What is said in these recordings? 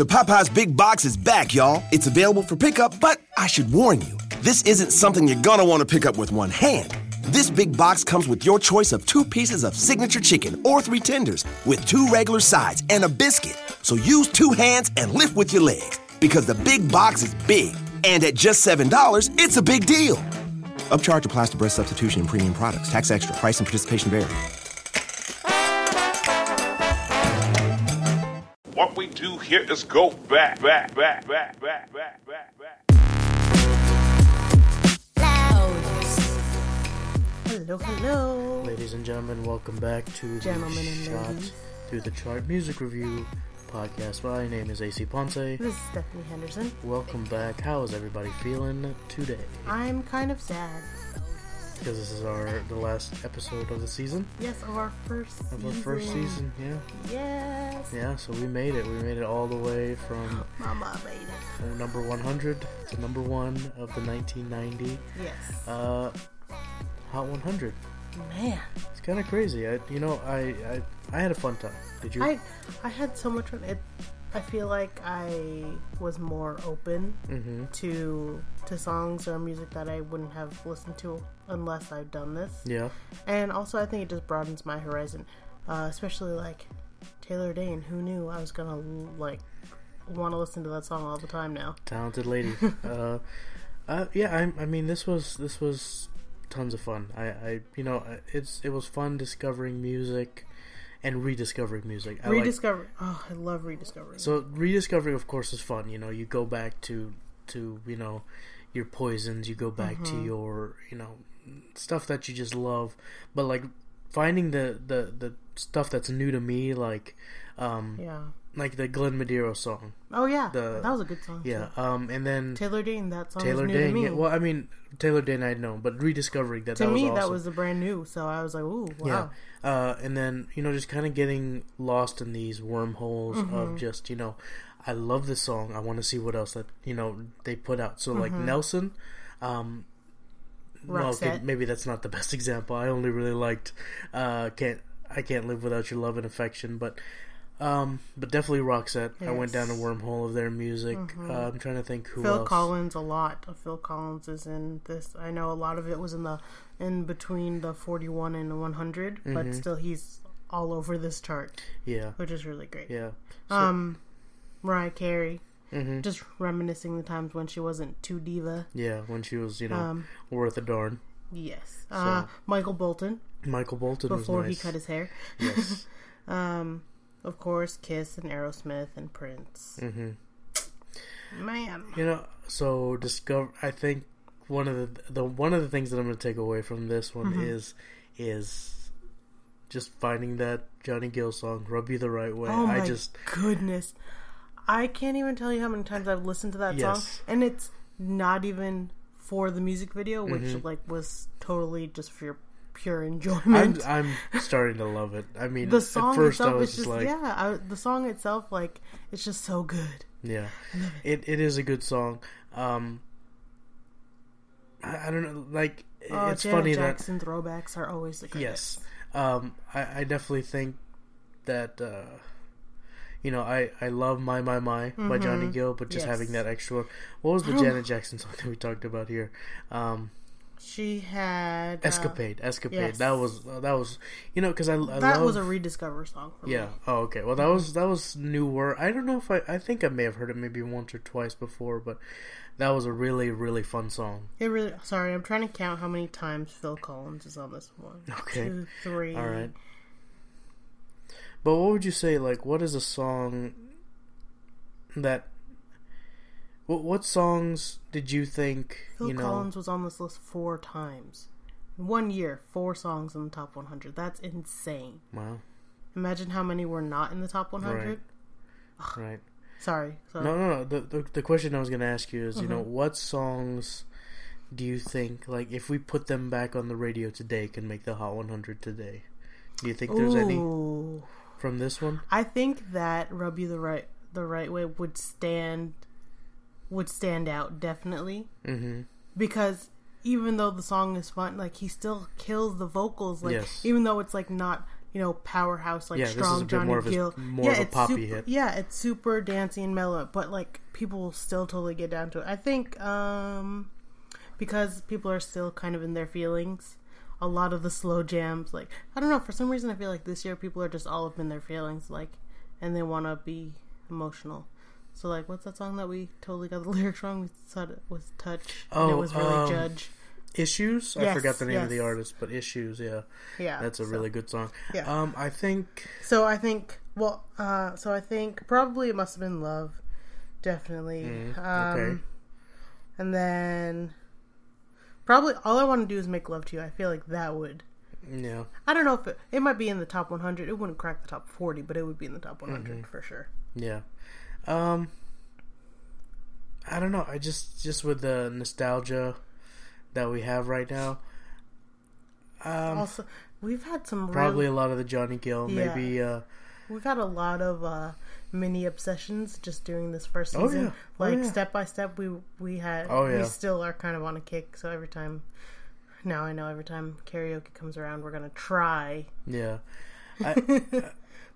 The Popeyes Big Box is back, y'all. It's available for pickup, but I should warn you, this isn't something you're gonna wanna pick up with one hand. This big box comes with your choice of two pieces of signature chicken or three tenders with two regular sides and a biscuit. So use two hands and lift with your legs because the big box is big. And at just $7, it's a big deal. Upcharge applies to breast substitution and premium products. Tax extra. Price and participation vary. What we do here is go back, back, back, back, back, back, back, back. Hello, hello. Ladies and gentlemen, welcome back to the Gentlemen and Shot ladies. Through the Chart Music Review podcast. My name is AC Ponce. This is Stephanie Henderson. Welcome back. How is everybody feeling today? I'm kind of sad. Because this is our the last episode of the season Yes, of our first of season. our first season. Yeah, Yes. yeah. So we made it. We made it all the way from Mama made it. number 100 to number one of the 1990 Yes. uh, Hot 100. Man, It's kind of crazy. I, you know, I, I I had a fun time. Did you? I I had so much fun. It. I feel like I was more open mm-hmm. to to songs or music that I wouldn't have listened to unless I've done this. Yeah. And also, I think it just broadens my horizon, uh, especially like Taylor Dayne. Who knew I was gonna like want to listen to that song all the time now? talented lady. uh, uh, yeah, I, I mean, this was this was tons of fun. I, I, you know, it's it was fun discovering music and rediscovering music. I like, Rediscover. oh, I love rediscovering. so rediscovering, of course, is fun. You know, you go back to to you know your poisons. You go back Mm-hmm. to your you know stuff that you just love. But like finding the the the stuff that's new to me, like um yeah. like the Glenn Medeiros song. Oh yeah, The- that was a good song. Yeah. too. Um, and then Taylor Dayne. That song Taylor was new to Dayne. Yeah, well, I mean, Taylor Dayne I'd known, but rediscovering that to that me, was that was a brand new. So I was like, ooh, wow. yeah. Uh, and then you know, just kind of getting lost in these wormholes Mm-hmm. of just you know, I love this song. I want to see what else that you know they put out. So like Nelson. Um, well, okay, Mm-hmm. Maybe that's not the best example. I only really liked uh, can't I can't live without your love and affection, but um, but definitely Roxette. I went down a Mm-hmm. wormhole of their music. Uh, I'm trying to think who Phil else. Collins, a lot of Phil Collins is in this. I know a lot of it was in the in between the forty-one and the one hundred, Mm-hmm. but still, he's all over this chart, Yeah, which is really great. yeah. Um, Mariah Carey, Mhm. just reminiscing the times when she wasn't too diva. Yeah, when she was, you know, Um, worth a darn. Yes, uh, Michael Bolton Michael Bolton before was nice. he cut his hair. Yes. Um, of course, Kiss and Aerosmith and Prince. hmm Man, You know, so discover. I think one of the the one of the things that I'm going to take away from this one Mm-hmm. is is just finding that Johnny Gill song "Rub You the Right Way." oh my I just goodness, I can't even tell you how many times I've listened to that song, and it's not even for the music video, which Mm-hmm. like was totally just for your pure I'm enjoyment. I'm starting to love it. I mean, the song at first itself I was is just like, yeah, I, the song itself like it's just so good. yeah, it it is a good song. Um, I, I don't know, like Oh, it's Janet funny that Jackson throwbacks are always the greatest. Yes. Um, I, I definitely think that, uh, you know, I, I love My My My by Johnny Gill, but just Mm-hmm. Yes. having that extra. What was the Janet Jackson song that we talked about here? Um, She had uh, Escapade. Escapade. yes. That was, uh, that was, you know, because I, I that love. was a rediscover song for yeah. me. Oh, okay. Well, that was that was newer. I don't know if I. I think I may have heard it maybe once or twice before, but that was a really really fun song. It really. Sorry, I'm trying to count how many times Phil Collins is on this one. Okay. Two, three. All right. But what would you say? Like, what is a song that? What what songs did you think Phil you know? Collins was on this list four times. In one year, four songs in the top 100. That's insane. Wow. Imagine how many were not in the top 100. Right. Sorry. sorry. No, no, no. The, the the question I was gonna ask you is, you Mm-hmm. know, what songs do you think, like, if we put them back on the radio today, can make the Hot 100 today? Do you think there's any Ooh. From this one? I think that "Rub You the Right the Right Way" would stand would stand out definitely Mm-hmm. because even though the song is fun, like he still kills the vocals. Like Yes. even though it's like not you know powerhouse like Yeah, strong a Johnny more of a- Gill. more yeah, of a it's poppy super, hit. Yeah, it's super dancey and mellow, but like people will still totally get down to it. I think um because people are still kind of in their feelings. A lot of the slow jams, like I don't know, for some reason I feel like this year people are just all up in their feelings, like, and they want to be emotional. So like, what's that song that we totally got the lyrics wrong? We thought it was Touch, and it Oh, was really um, Judge. Issues. I forgot the name of the artist, but Issues. Yeah, Yeah, that's a so- really good song. Yeah. Um, I think. So I think, well, uh, so I think probably it must have been love, definitely. Mm, um, okay. And then probably all I want to do is make love to you. I feel like that would. Yeah. I don't know if it, it might be in the top 100. It wouldn't crack the top 40, but it would be in the top 100 Mm-hmm. for sure. Yeah. Um I don't know. I just just with the nostalgia that we have right now. Um also, we've had some probably real, a lot of the Johnny Gill, Yeah. maybe uh we've had a lot of uh, mini obsessions just doing this first Oh, season. yeah. Oh, Like yeah. step by step, we we had. Oh, yeah. We still are kind of on a kick. So every time, now I know every time karaoke comes around, we're gonna try. yeah. I,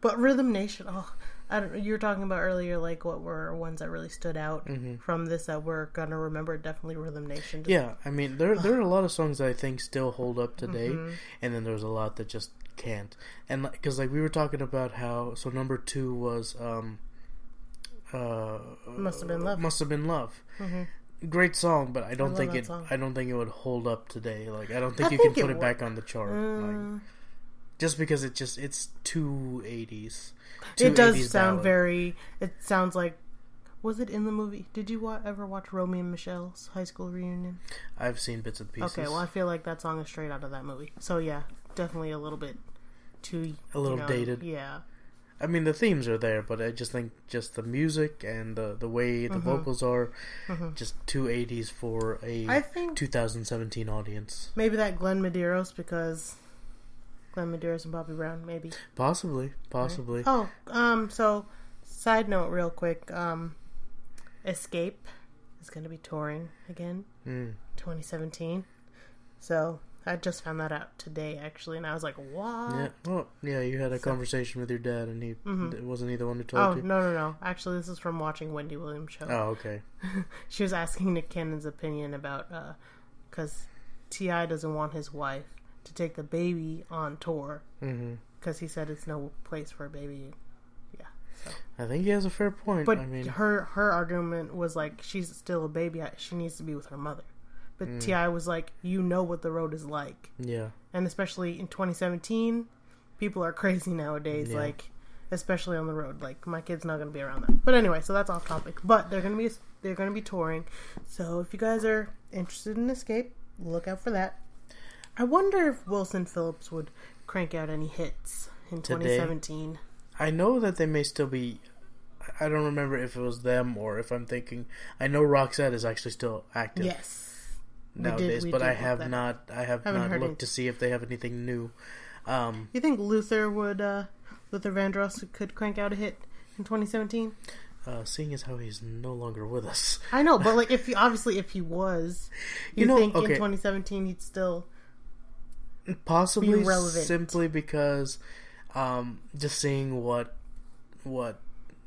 But Rhythm Nation, oh, I don't. You were talking about earlier, like what were ones that really stood out from this that we're gonna remember. Definitely Rhythm Nation. Mm-hmm. yeah, I mean there there are a lot of songs that I think still hold up today Mm-hmm. and then there's a lot that just can't. And cuz like we were talking about how so number 2 was um uh Must have been love. Must have been love. Great song, but I don't love think it. song. I don't think it would hold up today. Like I don't think I you think can it put it, back on the chart. Mm. Like, just because it just it's two eighties. it does sound very. It sounds like. Was it in the movie? Did you wa- ever watch Romy and Michele's high school reunion? I've seen bits and pieces. Okay, well, I feel like that song is straight out of that movie. So yeah, definitely a little bit too A little you know, dated. Yeah, I mean, the themes are there, but I just think just the music and the the way Mm-hmm. the vocals are, just two eighties for a I think 2017 audience. maybe that Glenn Medeiros because Glenn Medeiros and Bobby Brown maybe. Possibly, possibly. Oh, um, so side note, real quick, um, Xscape is going to be touring again, Mm. 2017. So I just found that out today, actually, and I was like, "What?" Yeah. Well, yeah. You had a conversation with your dad, and he mm-hmm. wasn't he the one who told Oh you. no, no, no! Actually, this is from watching Wendy Williams show. Oh, okay. She was asking Nick Cannon's opinion about uh, because T.I. doesn't want his wife to take the baby on tour mm-hmm. because he said it's no place for a baby. Yeah, so. I think he has a fair point. But I mean, her her argument was like she's still a baby. She needs to be with her mother. But Mm. T.I. was like, you know what the road is like, yeah, and especially in 2017, people are crazy nowadays. Yeah. Like, especially on the road. Like my kid's not gonna be around that. But anyway, so that's off topic. But they're gonna be they're gonna be touring. So if you guys are interested in Xscape, look out for that. I wonder if Wilson Phillips would crank out any hits in Today? 2017. I know that they may still be. I don't remember if it was them or if I'm thinking. I know Roxette is actually still active Yes. We did- nowadays, we but I have not. I have Haven't not looked to see if they have anything new. Um, You think Luther would uh Luther Vandross could crank out a hit in 2017? uh, seeing as how he's no longer with us, I know, but like if he obviously if he was, you, You know, think okay. in 2017 he'd still possibly Be relevant. simply because um, just seeing what what.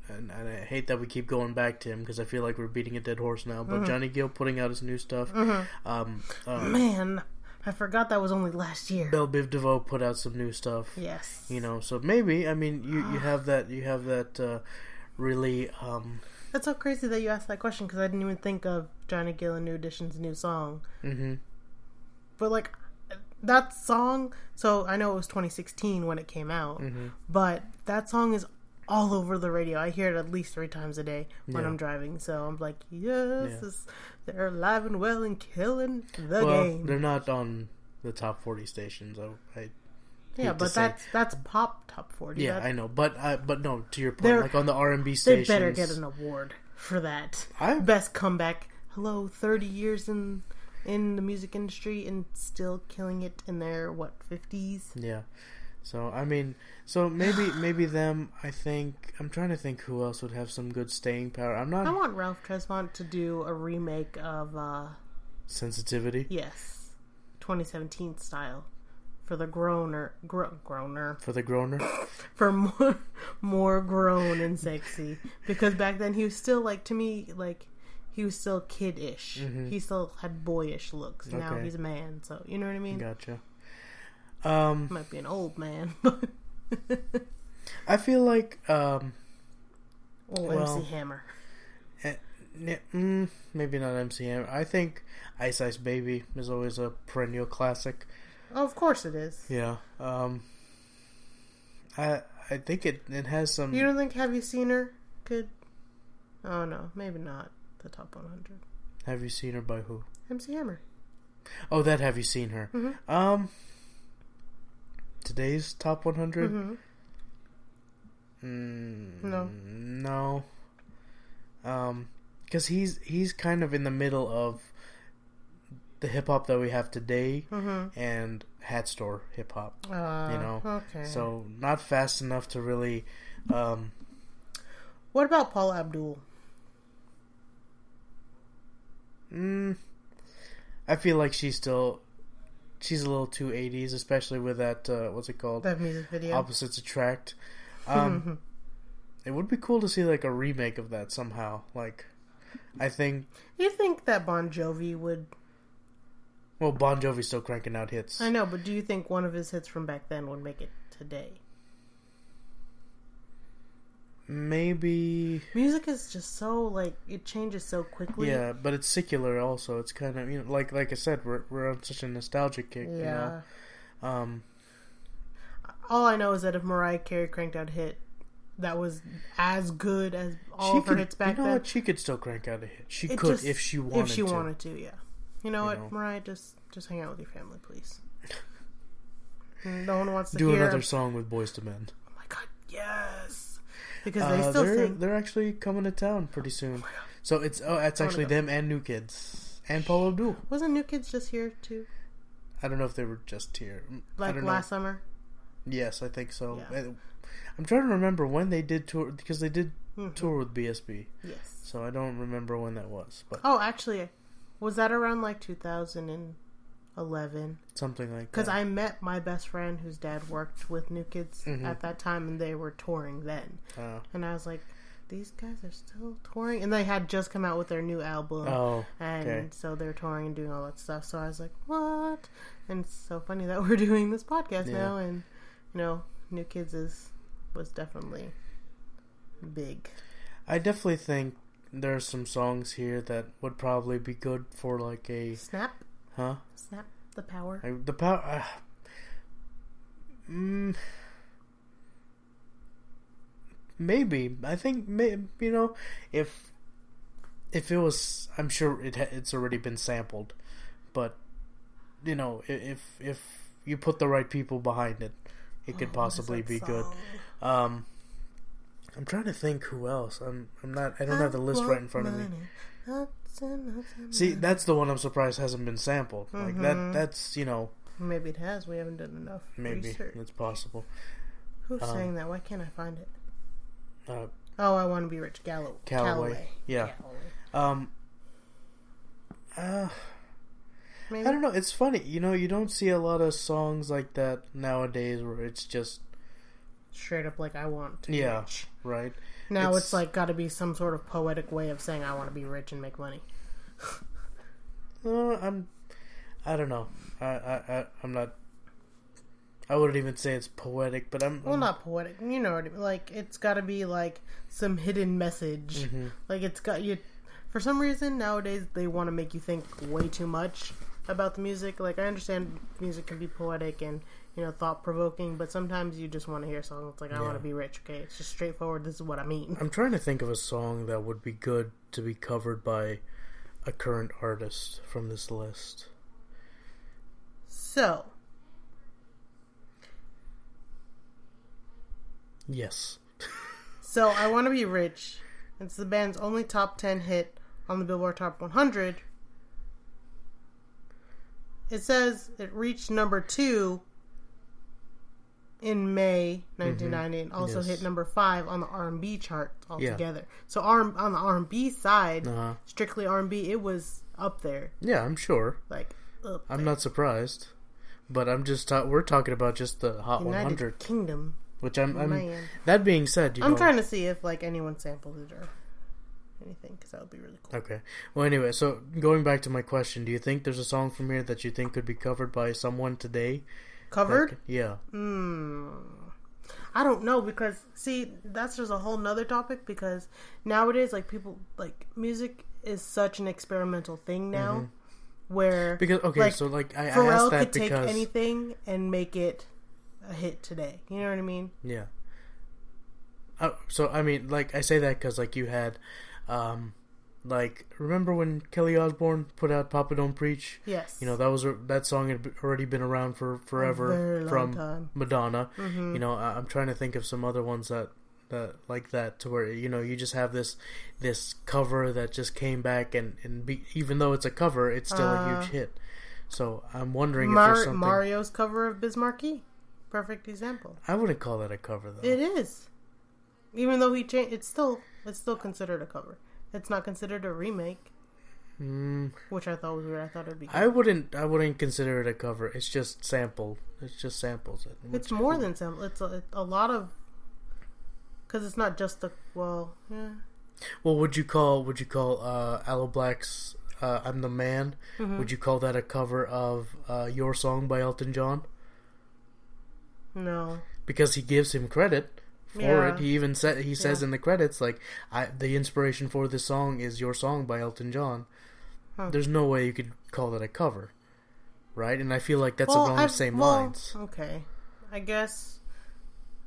And, and I hate that we keep going back to him because I feel like we're beating a dead horse now. Mm-hmm. But Johnny Gill putting out his new stuff. Um, um, man. I forgot that was only last year. Bell Biv DeVoe put out some new stuff. Yes. You know, so maybe I mean you you have that you have that uh, really um That's so crazy that you asked that question because I didn't even think of Johnny Gill and New Edition's new song. hmm But like that song, so I know it was 2016 when it came out, Mm-hmm. but that song is all over the radio. I hear it at least three times a day when Yeah. I'm driving. So I'm like, yes, Yeah. this- they're alive and well and killing the well game. they're not on the top forty stations. I, I Yeah, but say- that's that's pop top 40. yeah That- I know, but I but no to your point, like on the R and B stations, They better get an award for that. I- Best comeback. Hello, 30 years in in the music industry and still killing it in their what 50s. Yeah. So I mean, so maybe maybe them. I think I'm trying to think who else would have some good staying power. I'm not I want Ralph Tresvant to do a remake of uh sensitivity. yes, 2017 style for the groaner, gro- groaner, For the groaner. for more, more grown and sexy. Because back then he was still like to me like he was still kiddish. He still had boyish looks. Now he's a man, so you know what I mean. Gotcha. Um, Might be an old man, I feel like um, old Well- MC Hammer. eh, mm, maybe not MCM. I think Ice Ice Baby is always a perennial classic. Oh, of course it is. Yeah. Um, I I think it it has some. You don't think Have You Seen Her could? Oh no, maybe not the top 100. Have you seen her by who? MC Hammer. Oh, that have you seen her? Mhm. Um, today's top 100. hmm Mm, No. no. Um, because he's he's kind of in the middle of the hip hop that we have today hmm and hat store hip hop. Uh, You know, Okay. So not fast enough to really. Um, what about Paula Abdul? mm, I feel like she's still. She's a little too 80s, especially with that, uh, what's it called? That music video. Opposites Attract. Um, it would be cool to see like a remake of that somehow. Like, I think you think that Bon Jovi would? well, Bon Jovi's still cranking out hits. I know, but do you think one of his hits from back then would make it today? Maybe, Music is just so like it changes so quickly. yeah, but it's secular also. It's kind of you know, like like I said, we're we're on such a nostalgic kick. Yeah. You know, um, All I know is that if Mariah Carey cranked out a hit that was as good as all she of her could. hits back you know then, what? She could still crank out a hit. She could just- if she wanted if she to. wanted to, yeah. You know You what, know. Mariah? Just just hang out with your family, please. no one wants to Do hear. another song with Boyz II Men. Oh my god, yes! Because they Uh, still they're sing. they're actually coming to town pretty soon. So it's oh, it's actually them and New Kids and Paula Abdul. Wasn't New Kids just here too? I don't know if they were just here. I Like don't last know. summer? Yes, I think so. Yeah. I- I'm trying to remember when they did tour because they did Mhm. tour with BSB. Yes. So I don't remember when that was, but Oh, actually, was that around like 2011? something like that. Because. I met my best friend whose dad worked with New Kids Mhm. at that time, and they were touring then. Uh, And I was like, these guys are still touring, and they had just come out with their new album. oh, And okay. so they're touring and doing all that stuff. So I was like, what? And it's so funny that we're doing this podcast Yeah. now. And, you know, New Kids is was definitely big. I definitely think there's some songs here that would probably be good for like a Snap, huh. snap the power. I, the power. Uh, mm, maybe I think may, you know if if it was, I'm sure it ha- it's already been sampled, but you know if if you put the right people behind it, it could Oh, possibly be good. Um, I'm trying to think who else. I'm I'm not. I don't have the list right in front of me. me. See, that's the one I'm surprised hasn't been sampled. Like that. Mhm. That's you know Maybe it has. We haven't done enough maybe research. it's possible. Who's um, saying that? Why can't I find it? Uh, Oh, I want to be rich. Gallo- Calloway. Calloway. Yeah. Calloway. Um. Uh, Maybe. I don't know. It's funny, you know. You don't see a lot of songs like that nowadays, where it's just Straight up, like I want to. be Yeah. rich. right. Now It's- it's, like got to be some sort of poetic way of saying I want to be rich and make money. Uh, I'm. I don't know. I, I, I I'm not. I wouldn't even say it's poetic, but I'm. Well, I'm- not poetic. You know what I mean? Like it's got to be like some hidden message. Mhm. Like it's got you. For some reason nowadays they want to make you think way too much about the music. Like I understand music can be poetic and you know thought provoking, but sometimes you just want to hear a song that's like I Yeah. want to be rich. Okay, it's just straightforward. This is what I mean. I'm trying to think of a song that would be good to be covered by a current artist from this list. So Yes. So I Want to Be Rich. It's the band's only top 10 hit on the Billboard Top 100. It says it reached number 2 in May 1990 and also Mm-hmm. Yes. hit number 5 on the R&B chart altogether. So R- on the R&B side, Uh-huh. strictly R&B, it was up there. Yeah, I'm sure. Like up I'm not surprised. but I'm just ta- we're talking about just the Hot United 100, Kingdom. which I'm. I'm Man. that being said, you I'm know, trying to see if like anyone sampled it or anything because that would be really cool. Okay. Well, anyway, so going back to my question, do you think there's a song from here that you think could be covered by someone today? Covered? Like- yeah. Hmm. I don't know because see that's just a whole nother topic because nowadays like people like music is such an experimental thing now where Mm-hmm. Because okay, like, so like I, I Pharrell asked that could take anything and make it a hit today. You know what I mean? yeah. Uh, so I mean, like I say that because like you had, um, like remember when Kelly Osbourne put out "Papa Don't Preach"? Yes. You know that was that song had already been around for forever from time. Mm-hmm. Madonna. You know, I, I'm trying to think of some other ones that that like that to where you know you just have this this cover that just came back and and be, even though it's a cover, it's still a Uh, huge hit. So I'm wondering if there's something. Mario's cover of Biz Markie, perfect example. I wouldn't call that a cover though. It is, even though he changed, it's still it's still considered a cover. It's not considered a remake, Mm, which I thought was weird. I thought it'd be. I wouldn't. I wouldn't consider it a cover. It's just sample. It's just samples it. It's more than sample. It's a, a lot of because it's not just the well. Yeah, Well, would you call would you call uh, Aloe Blacc's uh, "I'm the Man"? Mm-hmm. Would you call that a cover of uh, "Your Song" by Elton John? no, Because he gives him credit for Yeah. it. He even said he says Yeah. in the credits like, "I the inspiration for this song is your song by Elton John." Huh. There's no way you could call that a cover, right? And I feel like that's well, along the I've- same well, lines. Okay, I guess.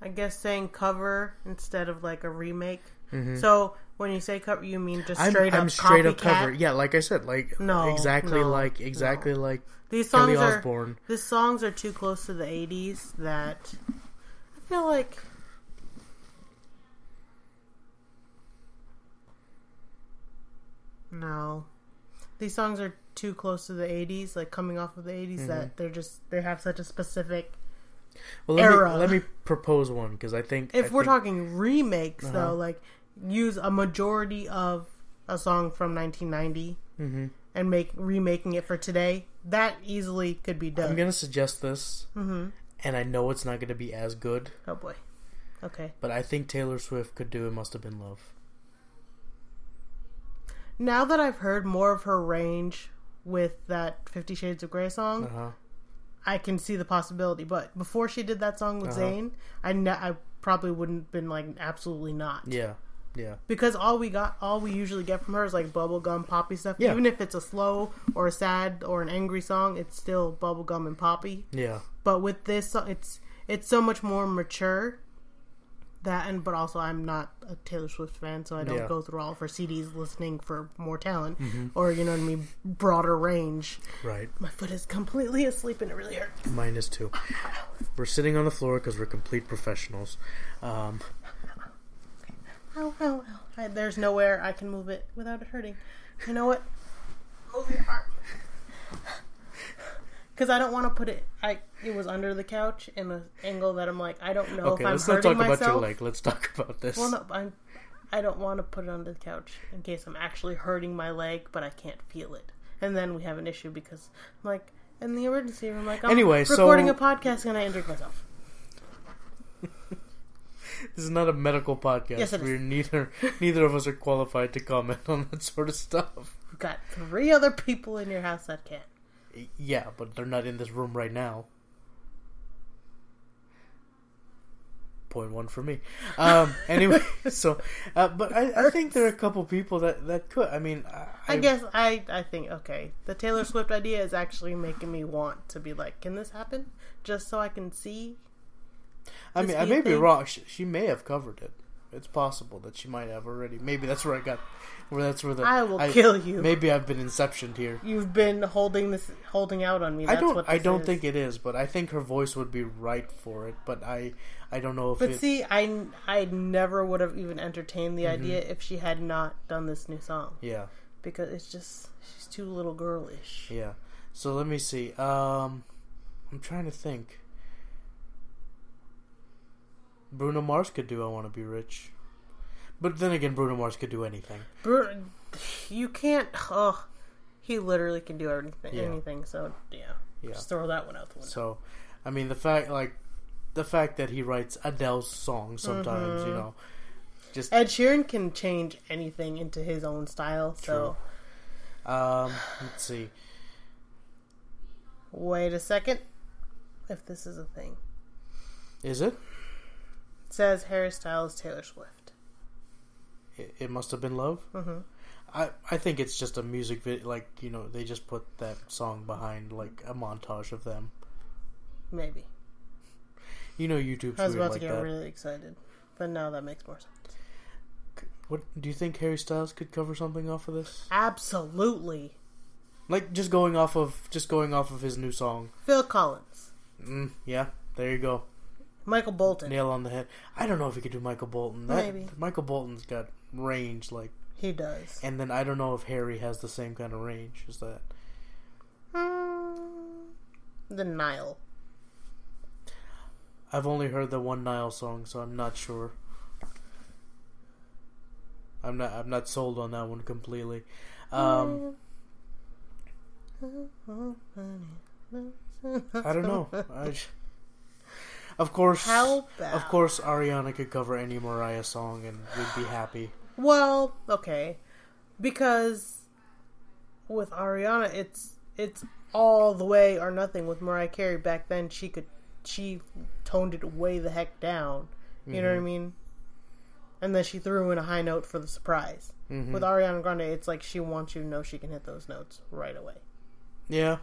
I guess saying cover instead of like a remake. So when you say cover, you mean just Mm-hmm. I'm, straight up I'm straight up copycat? cover. Yeah, like I said, like No, exactly no, like exactly like These Kelly songs are these songs are too close to the '80s that I feel like. No, these songs are too close to the '80s, like coming off of the '80s, Mm-hmm. that they're just they have such a specific. Well, let era. me let me propose one because I think If I we're think- talking remakes, Uh-huh. though, like use a majority of a song from 1990 Mm-hmm. and make remaking it for today, that easily could be done. I'm gonna suggest this, Mm-hmm. and I know it's not gonna be as good, Oh boy. Okay. but I think Taylor Swift could do "It Must Have Been Love." Now that I've heard more of her range with that Fifty Shades of Grey song, Uh huh. I can see the possibility. But before she did that song with Uh-huh. Zayn, I, ne- I probably wouldn't have been like absolutely not. Yeah, yeah, Because all we got, all we usually get from her is like bubblegum poppy stuff. Yeah. Even if it's a slow or a sad or an angry song, it's still bubblegum and poppy. yeah. But with this, it's it's so much more mature. That and but also I'm not a Taylor Swift fan, so I don't Yeah. go through all of her CDs listening for more talent or you know what I mean, broader range. Right. My foot is completely asleep and it really hurts. Mine is too. We're sitting on the floor because we're complete professionals. Um, Ow, ow, ow. I, there's nowhere I can move it without it hurting. You know what? Move your arm. Because I don't want to put it. I it was under the couch in an angle that I'm like I don't know okay, if I'm let's not talk myself. about your leg. Let's talk about this. Well, no, I'm. I don't want to put it under the couch in case I'm actually hurting my leg, but I can't feel it, and then we have an issue because I'm like in the emergency room, like I'm Anyway, so- recording a podcast and I injured myself. This is not a medical podcast. Yes, it is. We're neither neither of us are qualified to comment on that sort of stuff. You've got three other people in your house that can. Yeah, but they're not in this room right now. Point one for me. Um, anyway, so, uh, but I, I think there are a couple people that, that could. I mean, I, I guess I I think okay, the Taylor Swift idea is actually making me want to be like, can this happen? Just so I can see. I mean, I may be wrong. She, she may have covered it. It's possible that she might have already. Maybe that's where I got. Where that's where the I will kill you. Maybe I've been inceptioned here. You've been holding this, holding out on me. I don't. What I don't is. think it is, but I think her voice would be right for it. But I, I don't know if But it. see, I I never would have even entertained the Mm-hmm. idea if she had not done this new song yeah, because it's just she's too little girlish. yeah. So let me see. Um, I'm trying to think. Bruno Mars could do "I Want to Be Rich," but then again, Bruno Mars could do anything. Bru- You can't. Oh, he literally can do anything. Yeah. Anything. So yeah. Yeah. Just throw that one out the window. So, I mean, the fact like the fact that he writes Adele's songs sometimes, Mm-hmm. you know, just Ed Sheeran can change anything into his own style. So um, let's see. wait a second. If this is a thing, Is it? Says Harry Styles, Taylor Swift. It, it must have been love. Mm-hmm. I I think it's just a music video. Like you know, they just put that song behind like a montage of them. Maybe. You know, YouTube's I was about like to get that. really excited, but now that makes more sense. What do you think Harry Styles could cover something off of this? Absolutely, Like just going off of just going off of his new song. Phil Collins, Mm, yeah, there you go. Michael Bolton. Nail on the head. I don't know if he could do Michael Bolton. That, Maybe. Michael Bolton's got range, like, He does. and then I don't know if Harry has the same kind of range as that. Hmm, the Niall. I've only heard the one Niall song, so I'm not sure. I'm not. I'm not sold on that one completely. Um, I don't know. I, of course, of course, Ariana could cover any Mariah song, and we'd be happy. Well, okay, because with Ariana, it's it's all the way or nothing. With Mariah Carey back then, she could she toned it way the heck down. You know what I mean? And then she threw in a high note for the surprise. With Ariana Grande, it's like she wants you to know she can hit those notes right away. Yeah,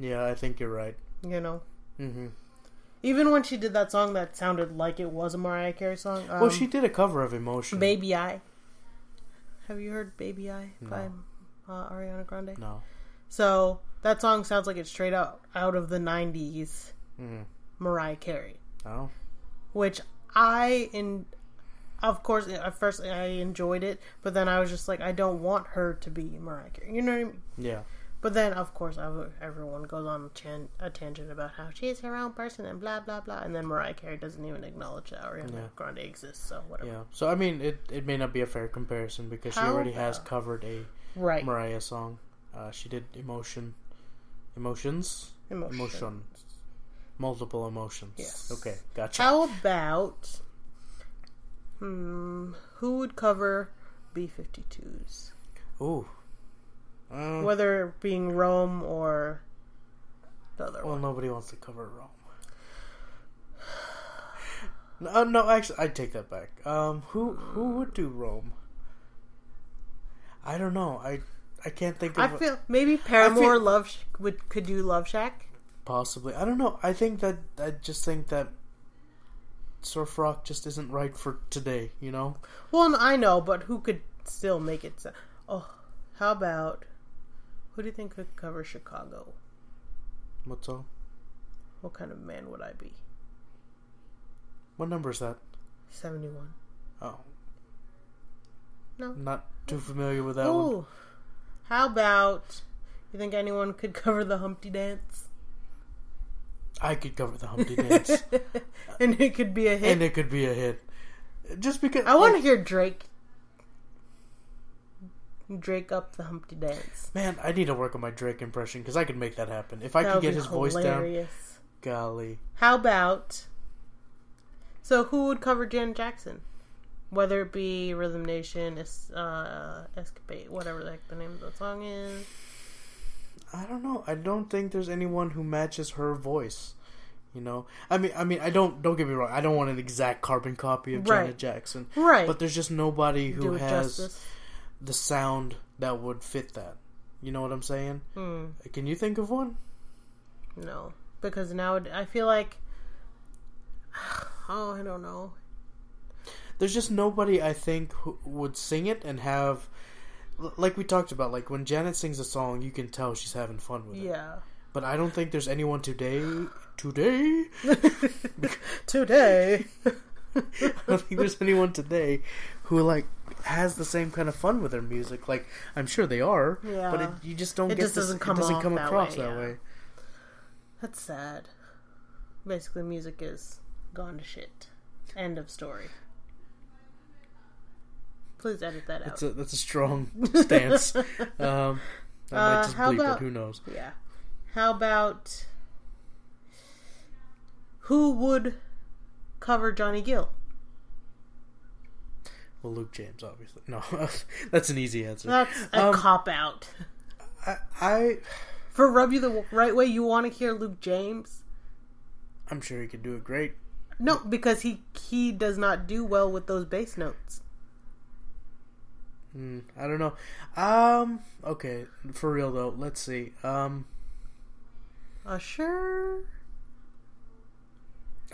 yeah, I think you're right. You know. hmm Even when she did that song that sounded like it was a Mariah Carey song, um, well, she did a cover of Emotion. "Baby I." Have you heard "Baby I" by uh, Ariana Grande? No. So that song sounds like it's straight out out of the '90s Mhm. Mariah Carey, Oh. which I in. Of course, at first I enjoyed it, but then I was just like, I don't want her to be Mariah Carey. You know what I mean? Yeah. But then, of course, everyone goes on a, tan- a tangent about how she's her own person and blah blah blah, and then Mariah Carey doesn't even acknowledge that Ariana Yeah. Grande exists. So whatever. Yeah. So I mean, it it may not be a fair comparison because she How already has covered a Right. Mariah song. Uh, she did emotion, emotions, Emotion. emotion, multiple emotions. Yes. Okay, gotcha. How about hmm, who would cover B52s? Ooh. Uh, Whether it being Roam or the other well, one. nobody wants to cover Roam. No, no, actually, I take that back. Um, who who would do Roam? I don't know. I I can't think of I feel maybe Paramore feel- Love Sh- would could do Love Shack. possibly. I don't know. I think that I just think that surf rock just isn't right for today. You know. Well, I know, but who could still make it? So- oh, how about who do you think could cover Chicago? What's all? What kind of man would I be? What number is that? Seventy-one. Oh, No. not too familiar with that one. Ooh, how about you think anyone could cover the Humpty Dance? I could cover the Humpty Dance, and it could be a hit. and it could be a hit. Just because I want to like, hear Drake. Drake up the Humpty Dance. Man, I need to work on my Drake impression because I could make that happen. If I That could get his voice down, hilarious. golly. How about? So who would cover Jan Jackson? Whether it be Rhythm Nation, uh, Escapade, whatever the heck the name of the song is. I don't know. I don't think there's anyone who matches her voice. You know, I mean, I mean, I don't. Don't get me wrong. I don't want an exact carbon copy of Right. Janet Jackson, Right. but there's just nobody who has justice. The sound that would fit that. You know what I'm saying? Hmm. Can you think of one? No, because now I feel like. Oh, I don't know. There's just nobody I think who would sing it and have, like we talked about, like when Janet sings a song, you can tell she's having fun with it. Yeah. But I don't think there's anyone today. Today, Today. I don't think there's anyone today who like has the same kind of fun with their music. Like I'm sure they are, Yeah. but it, you just don't It get just this, doesn't come it doesn't come that across way, that yeah. way. That's sad. Basically, music is gone to shit. End of story. Please edit that out. That's a that's a strong stance. Um, I might Uh, just how bleep about- it. Who knows? yeah. How about who would cover Johnny Gill? Well, Luke James, obviously. No, that's an easy answer. That's a Um, cop out. I, I, For rub you the right way, you want to hear Luke James? I'm sure he could do it great. No, because he he does not do well with those bass notes. Mm, I don't know. Um, okay, for real though. Let's see. Um, Usher.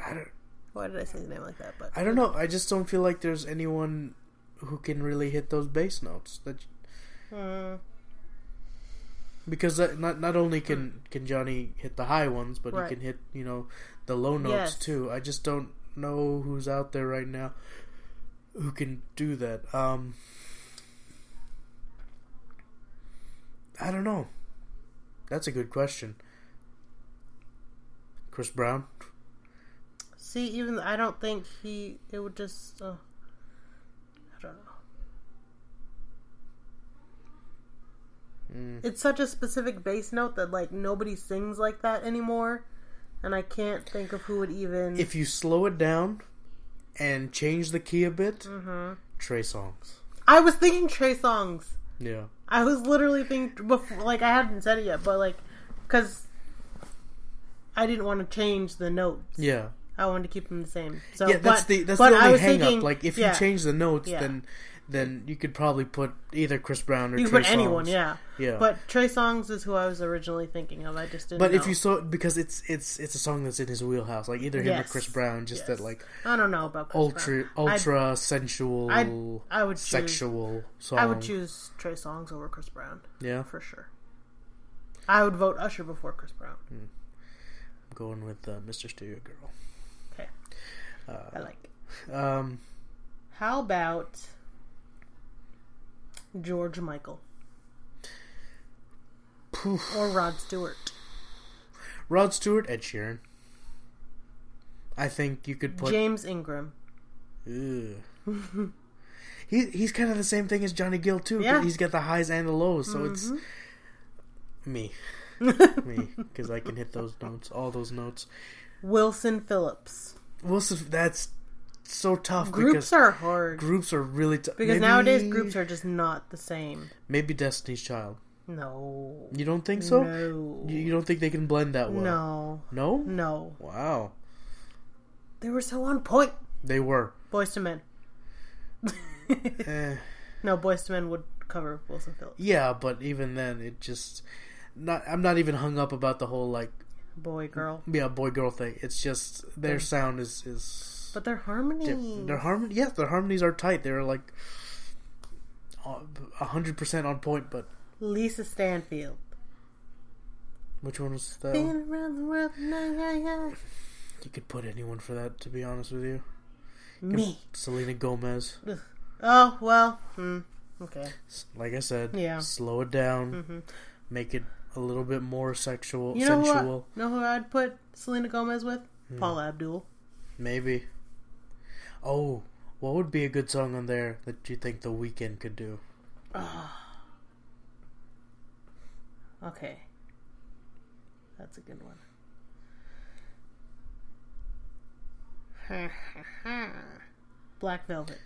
I don't. Why did I say his name like that? But I don't know. I just don't feel like there's anyone who can really hit those bass notes. That Hmm. because that, not not only can can Johnny hit the high ones, but Right. he can hit you know the low notes Yes. too. I just don't know who's out there right now who can do that. Um, I don't know. That's a good question. Chris Brown. See, even I don't think he. It would just. Uh, I don't know. Mm. It's such a specific bass note that like nobody sings like that anymore, and I can't think of who would even. If you slow it down and change the key a bit, Mhm. Trey Songz. I was thinking Trey Songz. Yeah. I was literally thinking before, like I hadn't said it yet, but like, because I didn't want to change the notes. Yeah. I wanted to keep them the same. So yeah, that's but- the that's the I only was hang thinking, up. Like if yeah, you change the notes, Yeah. then then you could probably put either Chris Brown or you Trey could put anyone, yeah. Yeah. But Trey Songz is who I was originally thinking of. I just didn't. But if you saw because it's it's it's a song that's in his wheelhouse, like either him or Chris Brown, just Yes. that like I don't know about Chris ultra Brown. ultra sensual, I'd- I would choose- sexual song. I would choose Trey Songz over Chris Brown Yeah, for sure. I would vote Usher before Chris Brown. I'm going with uh, Mr. Studio Girl. Okay, I like. it. Um, How about George Michael or Rod Stewart? Rod Stewart, Ed Sheeran. I think you could put. James Ingram. Ugh. he he's kind of the same thing as Johnny Gill too. Yeah. He's got the highs and the lows, so it's Mm-hmm. me, me, because I can hit those notes, all those notes. Wilson Phillips. Wilson, that's so tough Groups are hard groups are really tough. because nowadays groups are just not the same. maybe Destiny's Child. No. You don't think so? No. You, you don't think they can blend that well? No. No. No. Wow, They were so on point. they were. Boyz II Men. Eh. no, Boyz II Men would cover Wilson Phillips. Yeah, but even then, it just not. I'm not even hung up about the whole like Boy, girl. yeah boy girl thing. It's just their sound is is But their harmony. diff- their harmony. Yes, their harmonies are tight. They're like a hundred percent on point. But Lisa Stansfield. which one was that? Been One? around the world, nah, yeah, yeah. You could put anyone for that. To be honest with you, Me. Selena Gomez. Oh well. Hmm. Okay. Like I said, Yeah. slow it down, make it a little bit more sexual, You know who, I, know who I'd put Selena Gomez with? Hmm. Paula Abdul. Maybe. Oh, what would be a good song on there that you think The Weeknd could do? Okay. That's a good one. Black Velvet.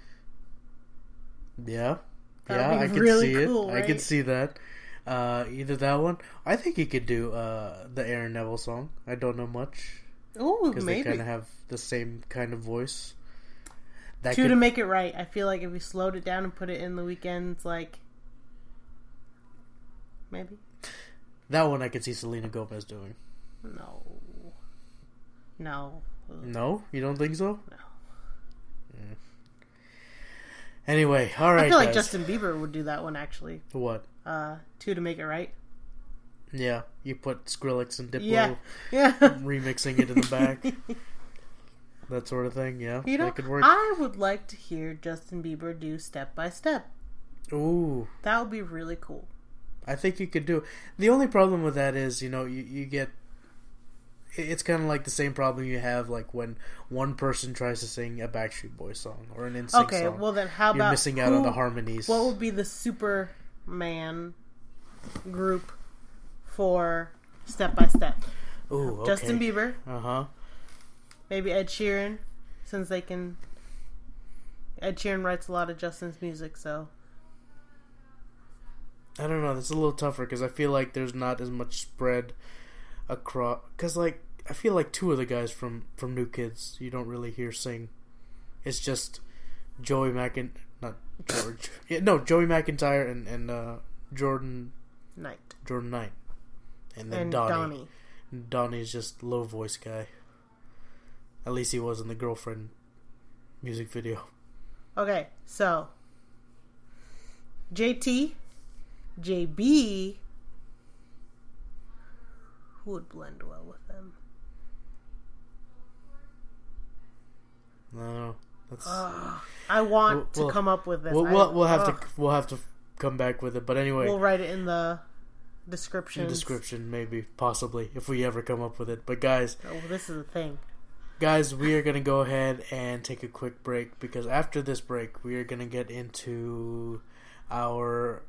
Yeah, That'd yeah, I could really see cool, it. I could see that. Uh, either that one. I think he could do uh, the Aaron Neville song. I don't know much Oh, because they kind of have the same kind of voice. That Two could, to make it right. I feel like if we slowed it down and put it in the Weeknd's, like maybe that one I could see Selena Gomez doing. no, no. No, you don't think so? No. Mm. Anyway, all right. I feel like guys. Justin Bieber would do that one actually. what? Uh, two to make it right. Yeah, you put Skrillex and Diplo Yeah, yeah. remixing it in the back. that sort of thing. Yeah, You know, that could work. I would like to hear Justin Bieber do step by step. Ooh, That would be really cool. I think you could do. The only problem with that is, you know, you, you get. It's kind of like the same problem you have, like when one person tries to sing a Backstreet Boys song or an NSYNC Okay, song. well then, how You're about missing out on the harmonies. What would be the Superman group for step by step. Ooh, okay. Justin Bieber, Uh huh. maybe Ed Sheeran, since they can. Ed Sheeran writes a lot of Justin's music, so I don't know. That's a little tougher because I feel like there's not as much spread across. Because like I feel like two of the guys from from New Kids you don't really hear sing. It's just Joey not George. yeah, no, Joey McIntyre and and uh, Jordan Knight Jordan Knight, and then and Donnie. Donnie. Donnie's just low voice guy. At least he was in the girlfriend music video. Okay, so JT, JB, who would blend well with them? I That's I want We'll- to come up with this. we'll, we'll, we'll have ugh. to we'll have to come back with it. But anyway, We'll write it in the description. description maybe possibly if we ever come up with it. But guys, Oh, this is a thing. guys, we are gonna go ahead and take a quick break because after this break, we are gonna get into our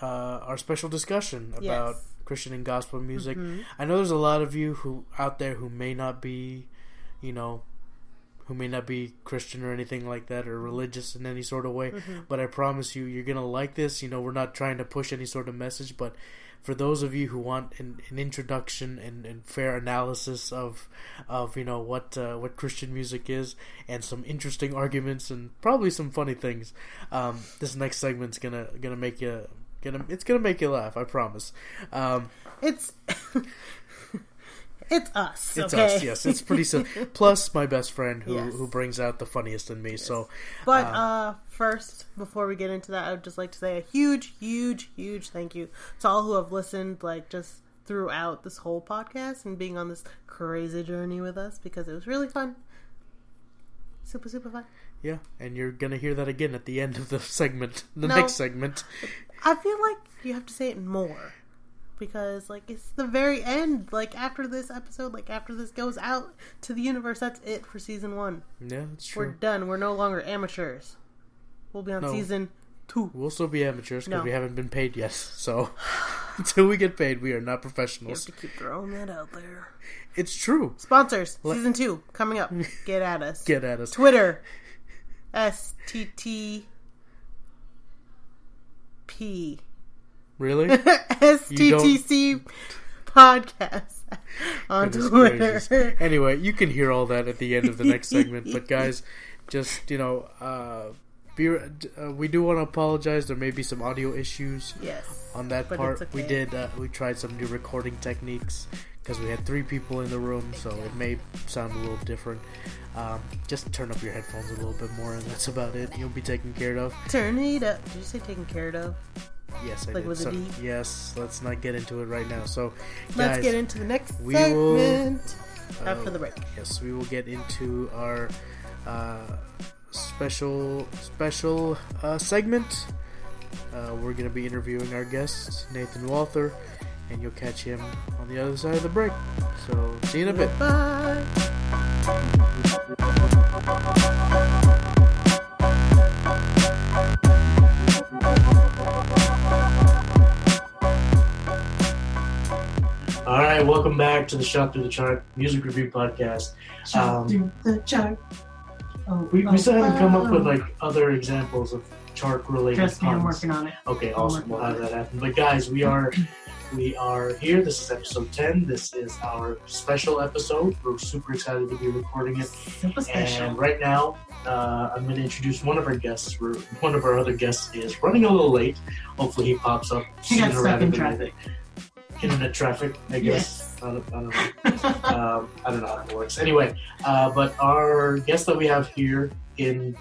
uh, our special discussion about Yes. Mm-hmm. Christian and gospel music. I know there's a lot of you who out there who may not be, you know, who may not be Christian or anything like that or religious in any sort of way. Mm-hmm. But I promise you, you're gonna like this. You know, we're not trying to push any sort of message, but for those of you who want an, an introduction and, and fair analysis of of you know what uh, what Christian music is and some interesting arguments and probably some funny things, um, this next segment's gonna gonna make you gonna it's gonna make you laugh. I promise. Um, It's it's us. it's okay? us, yes. It's pretty simple. Plus, my best friend who Yes. who brings out the funniest in me. So, But uh, first, before we get into that, I would just like to say a huge, huge, huge thank you to all who have listened, like just throughout this whole podcast and being on this crazy journey with us because it was really fun. Super, super fun. yeah, and you're gonna hear that again at the end of the segment, the No. next segment. I feel like you have to say it more because, like, it's the very end. Like after this episode, like after this goes out to the universe, that's it for season one. Yeah, that's We're done. We're no longer amateurs. We'll be on No. season two. We'll still be amateurs because No. we haven't been paid yet. So until we get paid, we are not You have to keep throwing that out there. It's true. Sponsors, season two coming up. Get at us. Get at us. Twitter, S T T P Really? S T T C podcast on Goodness Twitter. gracious. Anyway, you can hear all that at the end of the next segment. But guys, just you know, uh, be, uh, we do want to apologize. There may be some audio issues Yes. on that part. it's We did. Uh, we tried some new recording techniques because we had three people in the room, so it may sound a little different. Um, just turn up your headphones a little bit more, and that's about it. You'll be taken care of. Turn it up. Did you say taken care of? Yes, I Like did. with So- D? yes, let's not get into it right now. So, Let's guys, get into the next we will- segment uh, after the break. Yes, we will get into our uh, special special uh, segment. Uh, we're going to be interviewing our guest Nathan Walther, and you'll catch him on the other side of the break. So, see you in a bit. Bye. All right, welcome back to the Shot Through the Chart Music Review Podcast. Um, through the chart. Oh, We, we still haven't come up with oh. like other examples of chart related. Trust me, I'm working on it. Okay, awesome. We'll have that happen. But guys, we are we are here. This is episode ten. This is our special episode. We're super excited to be recording it. Super special. And right now, uh, I'm going to introduce one of our guests. We're, one of our other guests is running a little late. Hopefully, he pops up. He got stuck in traffic. later. Internet traffic, I guess. I, don't, I don't know. um, I don't know how it works. Anyway, uh, but our guest that we have here in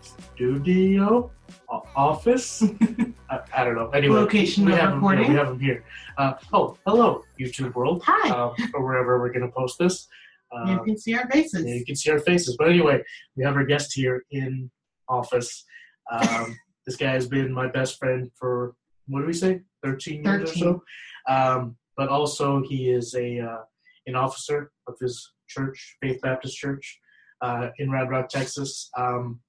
studio o- office, I, I don't know. Anyway, Location we have him, recording. we have him here. Uh, oh, hello, YouTube world, Hi. um, or wherever we're going to post this. you Um, can see our faces. you can see our faces. But anyway, we have our guest here in office. Um, this guy has been my best friend for what do we say, thirteen years or so. Um, but also, he is a uh, an officer of his church, Faith Baptist Church, uh, in Red Rock, Texas. Um,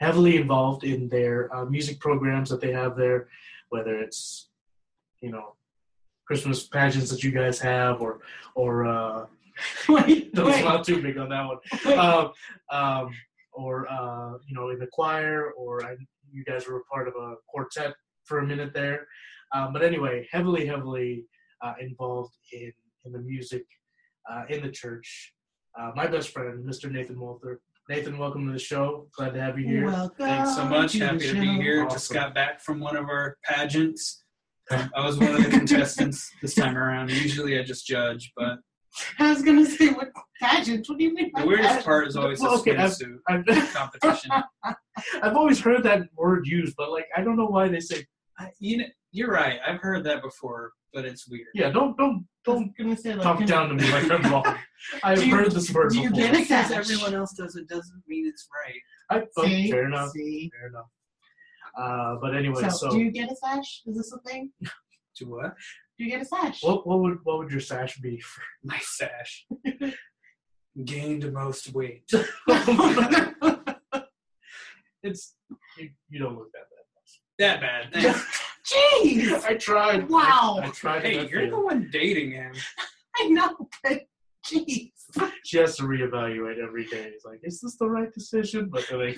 heavily involved in their uh, music programs that they have there, whether it's you know Christmas pageants that you guys have, or or uh, Wait, don't wait. smile too big on that one. Um, um, or uh, you know, in the choir, or I, you guys were a part of a quartet for a minute there. Um, but anyway, heavily, heavily uh, involved in in the music uh, in the church. Uh, my best friend, Mr. Nathan Walter. Nathan, welcome to the show. Glad to have you here. Welcome Thanks so much. to the Happy to be show. here. Just got back from one of our pageants. I was one of the contestants this time around. Usually I just judge, but I was gonna say what pageant? What do you mean? by the weirdest pageant? part is always the Well, okay, I've- swimsuit I've, competition. I've always heard that word used, but like I don't know why they say. I, you know, you're right. I've heard that before, but it's weird. Yeah, don't don't don't gonna say like talk can- down to me like I'm wrong. I've Do you- heard this word do you before. get it? Because Sash. everyone else does it doesn't mean it's right. I, oh, See, fair enough. see. Fair enough. Uh, but anyway, So, so, do you get a sash? Is this a thing? To what? Do you get a sash? what what would what would your sash be? For? My sash. Gained most weight. it's you, you don't look that bad. That bad. Thanks. Jeez. I tried. Wow. I, I tried. hey, you're the one dating him. I know, but jeez. She has to reevaluate every day. It's like, is this the right decision? But then I,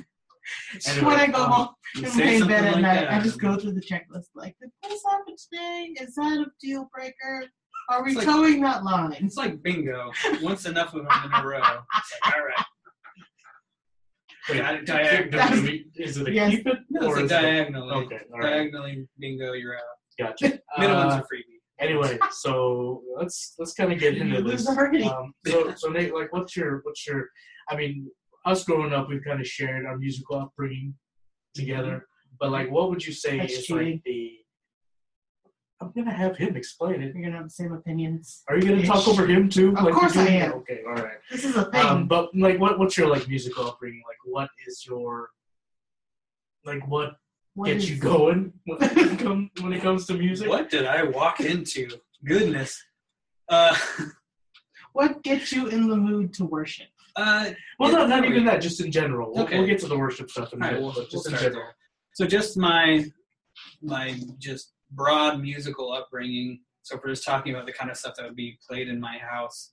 Anyway, when I go um, home and say lay in bed at like night, that, I just go through the checklist. Like, did this happen today? Is that a deal breaker? Are we It's like- towing that line? It's like bingo. Once enough of them in a row. It's like, all right. Wait, Got it, keep- diagonal. does it a Yes. keep it No, or it's is a it a- diagonally. Okay, all right, Diagonally bingo, you're out. gotcha. Middle one's Uh, a freebie. anyway, so let's let's kind of get into this. lose. Um, so so Nate, like, what's your what's your? I mean, us growing up, we've kind of shared our musical upbringing together. But like, what would you say That's is cheating. like the? I'm gonna have him explain it. You're gonna have the same opinions. Are you gonna talk over him too? Of like course I am. Okay, all right. This is a thing. Um, but like, what what's your like musical upbringing? Like, what is your like what What gets you going when it comes when it comes to music? What did I walk into? Goodness. Uh, What gets you in the mood to worship? uh, Well, not, not even that. Just in general. We'll, Okay. we'll get to the worship stuff in a All right, minute, we'll- but just we'll in start general. so just my my just broad musical upbringing. So if we're just talking about the kind of stuff that would be played in my house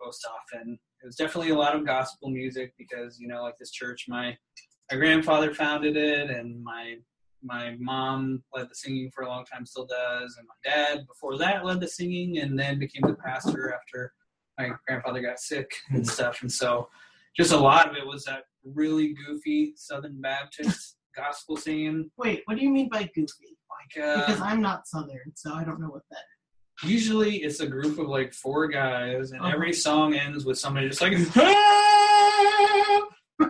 most often, it was definitely a lot of gospel music because you know, like this church, my my grandfather founded it, and my my mom led the singing for a long time, still does, and my dad before that led the singing, and then became the pastor after my grandfather got sick and stuff, and so just a lot of it was that really goofy Southern Baptist gospel singing, Wait, what do you mean by goofy? Like Because uh, I'm not Southern, so I don't know what that. usually it's a group of like four guys, and Uh-huh. every song ends with somebody just like.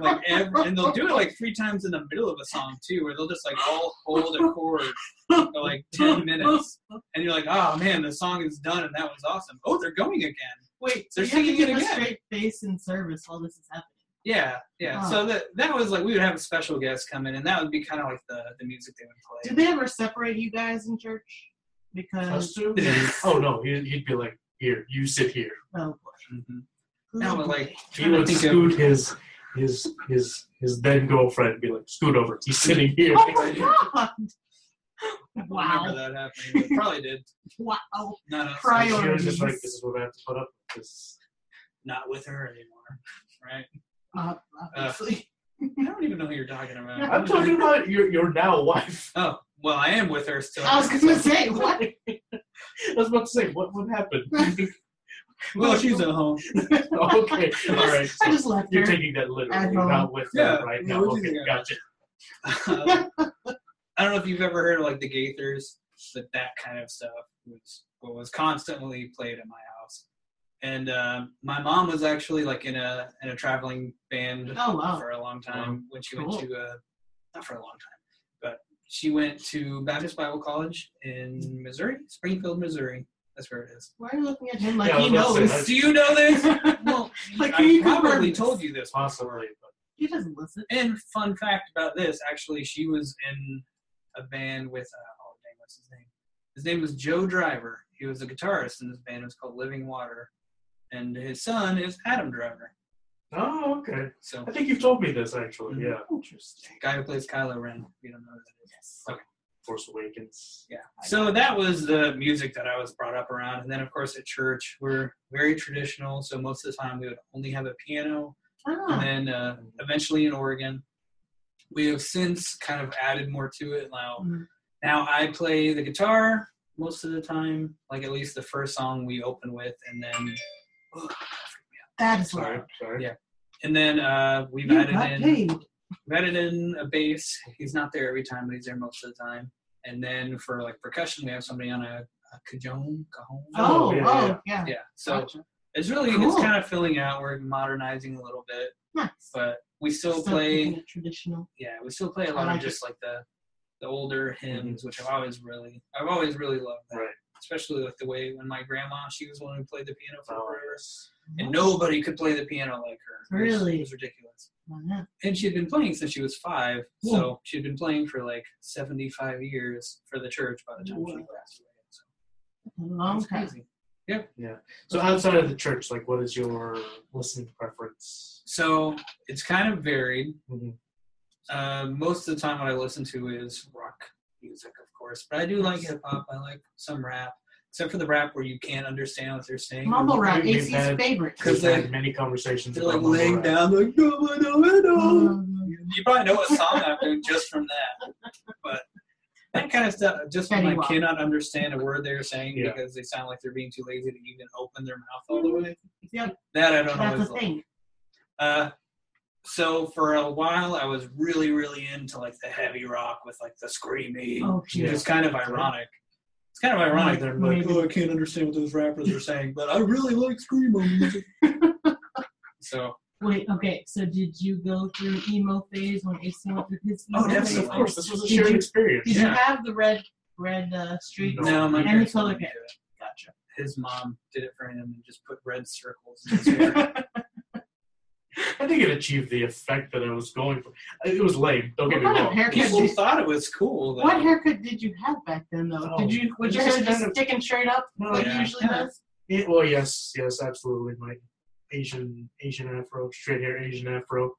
like every, and they'll do it like three times in the middle of a song too, where they'll just like all hold a chord for like ten minutes, and you're like, oh man, the song is done, and that was awesome. Oh, they're going again. Wait, They're singing it a again. straight face in service while this is happening. Yeah, yeah. Oh. So that that was like we would have a special guest come in, and that would be kind of like the the music they would play. Did they ever separate you guys in church? Us Because two? oh no, he'd, he'd be like, "Here, you sit here." oh boy, Mhm. Oh, No, but like He would think of- scoot his his his his then girlfriend be like, "Scoot over." He's sitting here. oh my god! Wow, remember that happening. But probably did. wow. Not us. Prior- He was just like, "This is what I have to put up." with. This Not with her anymore, right? Uh, obviously. I don't even know who you're talking about. I'm talking about your your now wife. Oh, well, I am with her still. I was gonna say what? I was about to say, what what happened? Well, she's at home. okay, all right. I So just left you're her. taking that literally, At you're home. not with Yeah, her right yeah, now. we're Okay, together. gotcha. I don't know if you've ever heard of like the Gaithers, but that kind of stuff was what was constantly played in my house. And um, my mom was actually like in a in a traveling band Oh wow. for a long time when she went to uh not for a long time, but she went to Baptist Bible College in Missouri, Springfield, Missouri. That's where it is. Why are you looking at him like Yeah, he was about to knows? say, Do you know this? Well, Like, I can you confirm probably told you this. Possibly, but he doesn't listen. And fun fact about this, actually, she was in a band with uh, oh dang, what's his name? His name was Joe Driver. He was a guitarist in this band. It was called Living Water, and his son is Adam Driver. oh, okay. So I think you've told me this actually. Mhm. Yeah. Interesting. guy who plays Kylo Ren. You don't know who that is. Yes. Okay. Force Awakens. Yeah. So that was the music that I was brought up around. And then, of course, at church, we're very traditional. So most of the time, we would only have a piano. And Ah, then uh, eventually in Oregon, we have since kind of added more to it. Now, Mhm. now I play the guitar most of the time, like at least the first song we open with. And then, that is Sorry, loud. sorry. Yeah. and then uh, we've You added got in. paid. We've added in a bass. He's not there every time, but he's there most of the time. And then for like percussion, we have somebody on a, a cajon, cajon. Oh, yeah, oh, yeah. yeah. yeah. So Gotcha. it's really it's Cool. kind of filling out. We're modernizing a little bit, Nice. but we still Still play. keeping it traditional. Yeah, we still play a I lot like of just like the the older hymns, which I've always really I've always really loved that. Right. Especially like the way when my grandma, she was the one who played the piano for Oh, forever, and nobody could play the piano like her. Really? it was ridiculous yeah. and she had been playing since she was five. Yeah. So she had been playing for like seventy-five years for the church by the time she passed away. So A long it's time. crazy. So outside of the church, like, what is your listening preference? So it's kind of varied. Mhm. Uh, most of the time, what I listen to is rock music, of course, but I do like hip hop. I like some rap, except for the rap where you can't understand what they're saying. Mumble rap, We've AC's had- favorite. Because We've they- had many conversations. They're about like laying rap. down, like no, no, no, no. Um, You probably know what song I'm doing just from that. But that kind of stuff, just when I cannot understand a word they're saying Yeah. because they sound like they're being too lazy to even open their mouth all the way. Yep. That I don't know. That's always the like. thing. Uh, so for a while, I was really, really into like the heavy rock with like the screaming, Oh, geez. is kind of ironic. It's kind of ironic. They're like, oh, I can't understand what those rappers are saying, but I really like screamo music. so Wait, okay, so did you go through emo phase when AC went through his emo Oh, phase? Of course, this was a Did shared you- experience. Did Yeah. you have the red red uh, streak? No. my Any color didn't do it. Gotcha. His mom did it for him and just put red circles in his hair. I think it achieved the effect that I was going for. It was lame. Don't get What me kind of wrong. haircut People did you, thought it was cool. Though. what haircut did you have back then, though? Oh, did you was it your hair just kind of- sticking straight up No, like yeah. it usually Yeah. does? It, well, yes, yes, absolutely. My Asian Asian afro, straight hair Asian afro.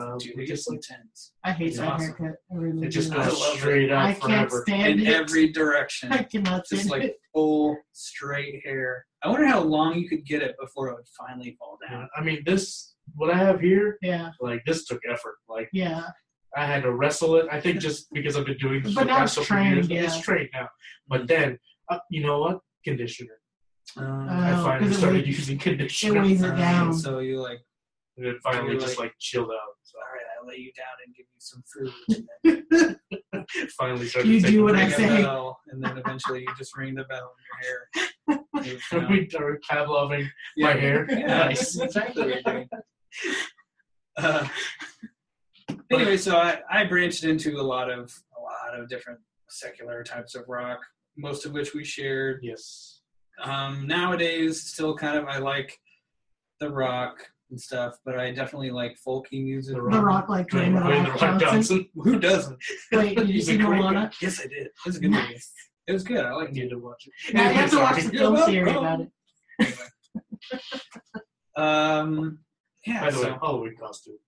Um, Dude, it it just gets like intense I hate It's that awesome. haircut. I really it just do. I goes love it. straight out I can't forever. stand in it. every direction. I cannot Just stand like it. full straight hair. I wonder how long you could get it before it would finally fall down. Yeah, I mean, this what I have here, Yeah, like this took effort. Like yeah. I had to wrestle it. I think just because I've been doing this But for the now past it's couple years, trained, it's yeah. straight now. But then, uh, you know what? Conditioner. Um, I Oh, finally 'cause it started weighs- using It conditioner, weighs it um, down. So you like, and it finally just like- like chilled out. So all right, I lay you down and give you some food. And then finally started. You do what I ring breaks. a say. bell, and then eventually you just ring the bell in your hair. You know? we started Pavloving Yeah. my hair. Yeah, Nice. exactly what you're doing. Uh, anyway, so I, I branched into a lot of a lot of different secular types of rock, most of which we shared. Yes. Um, nowadays, still kind of I like the rock and stuff, but I definitely like folky music. The The Rock like Dwayne, Dwayne The Dwayne Rock The Rock Johnson. Johnson. Who doesn't? Wait, did you He's see a Moana? Yes, I did. It was a good movie. It was good. I I liked need it. to watch it. Now you have to watch the film Yeah, theory about it. Anyway. um, yeah. By the way, So Halloween costume.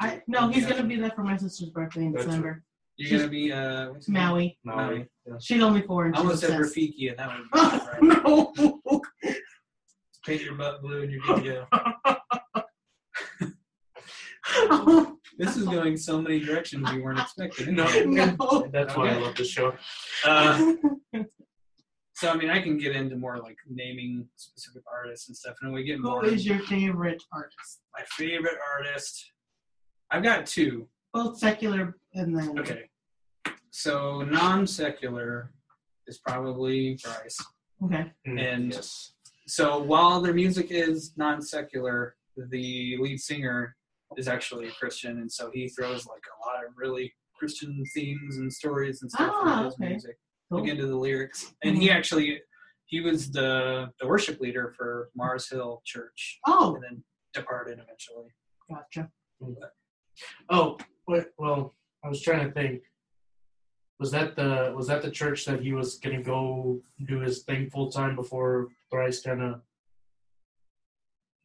I no, he's gonna be there for my sister's birthday in That's December. you're gonna be uh, what's his name? Maui. Maui. Yeah. She's only four and I almost she's said obsessed. Rafiki, and that would be right. no. Paint your butt blue and you're good to go. This is going so many directions we weren't expecting. No. no. That's why I love this show. Uh, so I mean, I can get into more like naming specific artists and stuff, and we get Who more. is your favorite artist? my favorite artist? I've got two. Both secular and then Okay. So non secular is probably Thrice. Okay. Mm, And- yes. So while their music is non secular, the lead singer is actually a Christian, and so he throws like a lot of really Christian themes and stories and stuff Ah, into his okay. music, Cool. like into the lyrics. And he mm-hmm. actually he was the the worship leader for Mars Hill Church, Oh, and then departed eventually. gotcha. Oh, wait, well, I was trying to think. Was that the was that the church that he was gonna go do his thing full time before Thrice kind of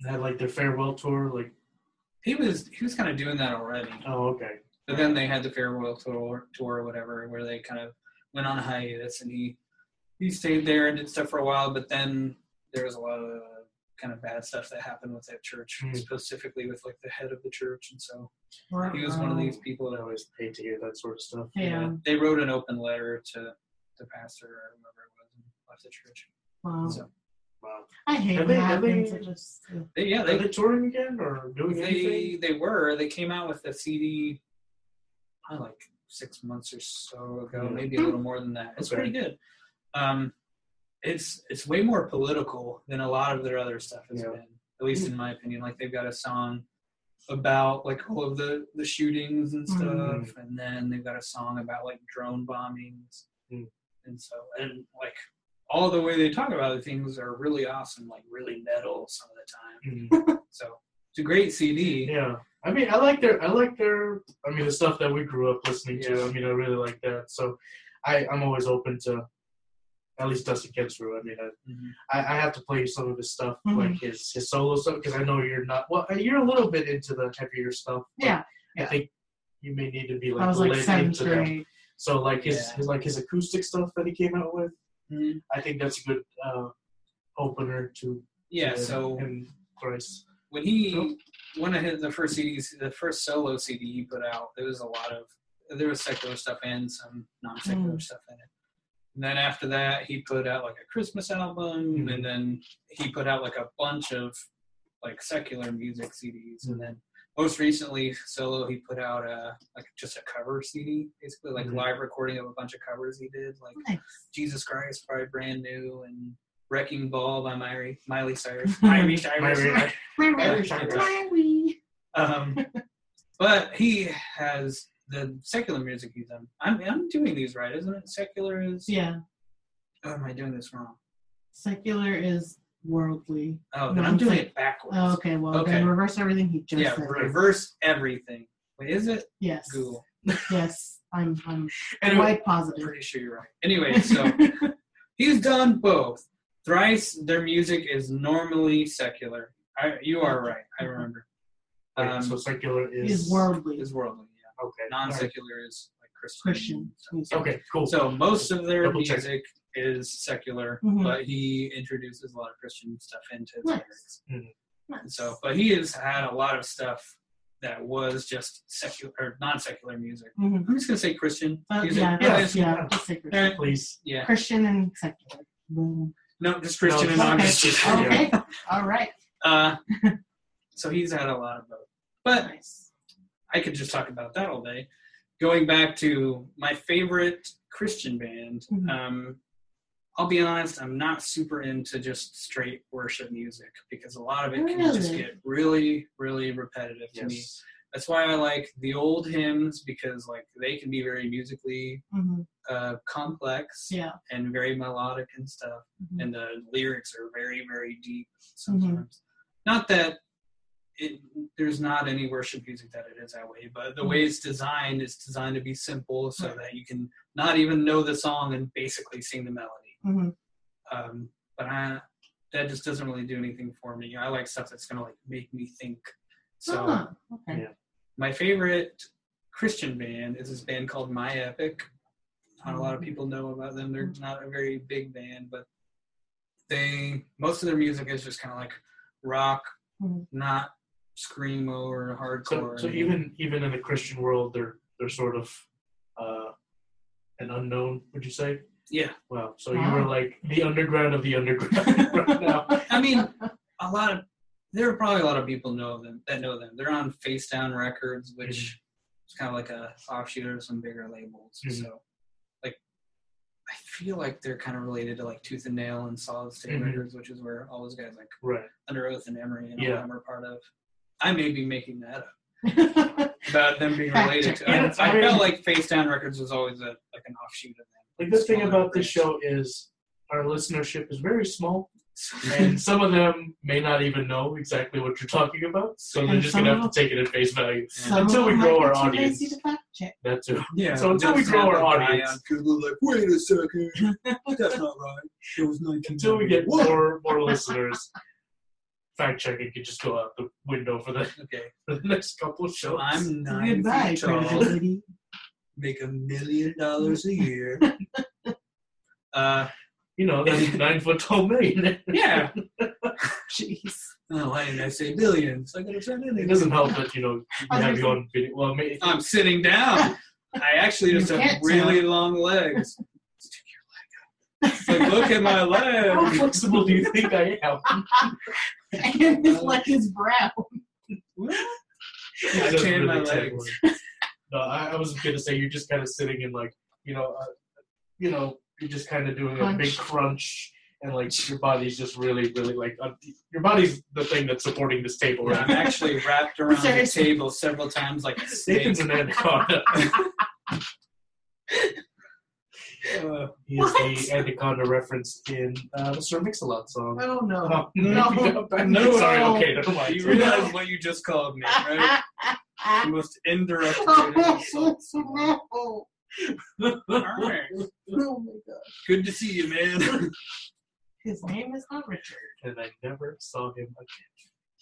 had like their farewell tour? Like, He was he was kind of doing that already. oh, okay. But then they had the farewell tour, tour or whatever, where they kind of went on a hiatus, and he he stayed there and did stuff for a while. But then there was a lot of kind of bad stuff that happened with that church, Hmm. specifically with like the head of the church, and so Or- he was one of these people I that always hate to hear that sort of stuff. Yeah. they wrote an open letter to the pastor or whoever it was and left the church. Wow. So Wow. I hate Have when they- have happens. they- It just they, yeah, Are they they touring again or doing they anything? they were they came out with a CD, I like six months or so ago, maybe a little more than that. It's Okay. pretty good. Um, it's it's way more political than a lot of their other stuff has Yeah. been, at least in my opinion. Like they've got a song about like all of the the shootings and stuff, Mhm. and then they've got a song about like drone bombings, Mm. and so and like all the way they talk about the things are really awesome, like really metal some of the time. Mhm. So it's a great CD. Yeah. I mean, I like their, I like their, I mean, the stuff that we grew up listening to. I mean, I really like that. So, I, I'm always open to, at least Dustin Kensrue. I mean, I, Mhm. I, I have to play some of his stuff, Mhm. like his his solo stuff, because I know you're not. Well, you're a little bit into the heavier stuff. but yeah. I think you may need to be like, I was like into them. So like his, Yeah. his like his acoustic stuff that he came out with. Mhm. I think that's a good uh, opener to Yeah, to so him thrice. When he one of his the first CDs, the first solo CD he put out, there was a lot of there was secular stuff and some non-secular Mm. stuff in it. And then after that, he put out like a Christmas album, Mhm. and then he put out like a bunch of like secular music CDs, and then most recently solo he put out a like just a cover CD, basically like Mhm. live recording of a bunch of covers he did, like Nice. Jesus Christ by Brand New and Wrecking Ball by Miley, Miley Cyrus. Miley Cyrus. Miley- Um, but he has the secular music he's done. I'm, I'm doing these right, isn't it? Secular is. Yeah. Oh, am I doing this wrong? Secular is worldly. Oh, then No, I'm doing it backwards. Oh, okay, well Okay. then reverse everything he just yeah, said. reverse everything. Wait, is it Yes. Google? Yes. I'm I'm Anyway, quite I'm positive. pretty sure you're right. Anyway, so he's done both. Thrice, their music is normally secular. I, you are right. I remember. Wait, Um, so secular is Is worldly is worldly. Yeah. okay. Non-secular is like Christian. Christian. music. Okay, cool. So most of their Double check. music is secular, Mhm. but he introduces a lot of Christian stuff into his Nice. lyrics. Mhm. Nice. So, but he has had a lot of stuff that was just secular or non-secular music. Mhm. I'm just gonna say Christian Uh, music. yeah, Yeah, yeah, yeah. say Christian. Alright. Please. Yeah. Christian and secular. Boom. No, just Christian and non-Christian. Okay. All right. Uh, so he's had a lot of both. But Nice. I could just talk about that all day. Going back to my favorite Christian band, Mhm. um, I'll be honest, I'm not super into just straight worship music because a lot of it can just get really, really repetitive to me. Yes. That's why I like the old hymns because like they can be very musically hmm uh, complex Yeah. and very melodic and stuff, Mhm. and the lyrics are very, very deep Mm-hmm. sometimes. Not that it, there's not any worship music that it is that way, but the way it's designed is designed to be simple so Right. that you can not even know the song and basically sing the melody. hmm Um, but I, that just doesn't really do anything for me. I like stuff that's gonna like make me think. So Ah, okay. Yeah. My favorite Christian band is this band called My Epic. Not a lot of people know about them. They're not a very big band, but they most of their music is just kind of like rock, Mhm. not screamo or So, hardcore. so even even in the Christian world, they're they're sort of uh, an unknown. Would you say? yeah, Wow. So you were like the underground of the underground right now. I mean, a lot of there are probably a lot of people know them that know them. They're on Facedown Records, which Mm-hmm. is kind of like a offshoot of some bigger labels. Mhm. So, like, I feel like they're kind of related to like Tooth and Nail and Solid State Mhm. Records, which is where all those guys like Right. Underoath and Emery and Yeah. all them are part of. I may be making that up about them being related to. I, Yeah, I I felt like Facedown Records was always a like an offshoot of them. The good thing about this show is our listenership is very small, and some of them may not even know exactly what you're talking about. So they're just gonna have to take it at face value. Until we grow our be too audience. lazy to fact check. That too. Yeah. So until we grow our a guy audience. on Google like, wait a second, that's not right. It was 19. Until we get more more listeners, fact checking could just go out the window for the, Okay. for the next couple of shows. I'm nine Goodbye, feet tall. credibility. Make a million dollars a year. uh, you know, that's nine foot tall millionaire. yeah. Jeez. Oh, why didn't I say billions? I could have said anything. It doesn't help that you know you I was have gonna you on video. Well, maybe, I'm sitting down. I actually You just have can't really long legs. Stick your leg up. It's like, look at my leg. how flexible do you think I am? and his leg is brown. I That's chained my really legs. terrible. No, I, I was gonna say you're just kind of sitting in like you know, uh, you know, you're just kind of doing a big Crunch. crunch, and like your body's just really, really like uh, your body's the thing that's supporting this table. I'm actually wrapped around the table several times like a snake. Nathan's an anaconda. Uh, he is What? the anaconda referenced in uh, the Sir Mix-a-Lot song. Oh no. Oh, No. No. no sorry. Okay, never mind. you realize what you just called me, right? The most indirect way to insult someone. no. Alright. Oh my god. Good to see you, man. His name is not Richard. and I never saw him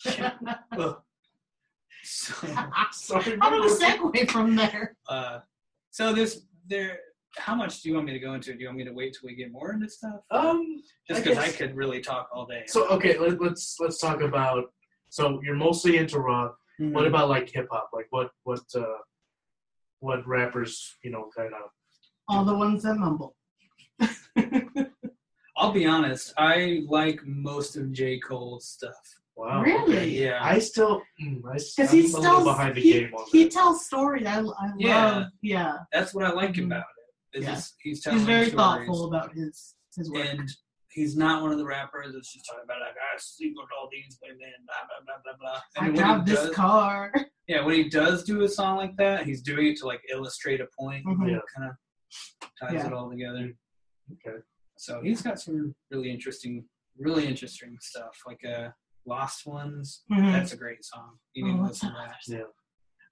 again. so, Sorry. How do we segue from there? uh, so this there. How much do you want me to go into? Do you want me to wait till we get more into stuff? Um. Just I because I, guess- could really talk all day. So okay, let, let's let's talk about. So you're mostly into rock. Mhm. What about like hip hop? Like what what uh, what rappers you know kind of? All the ones that mumble. I'll be honest. I like most of J Cole's stuff. Wow. Really? okay. Yeah. I still. Mm, I, Because I'm a still little behind the he, game on he that. tells stories. I, I Yeah. love. Yeah, That's what I like Mhm. about it. Is Yeah. it's- he's telling he's very stories. thoughtful about his his work. and he's not one of the rappers that's just talking about like I sleep with all these women, blah blah blah blah blah. I mean, drive this does, car. yeah, when he does do a song like that, he's doing it to like illustrate a point. Mhm. Yeah. Kind of ties Yeah. it all together. Okay. So he's got some really interesting, really interesting stuff. Like uh, Lost Ones. Mhm. That's a great song. You need Oh, to listen to that? that. Yeah.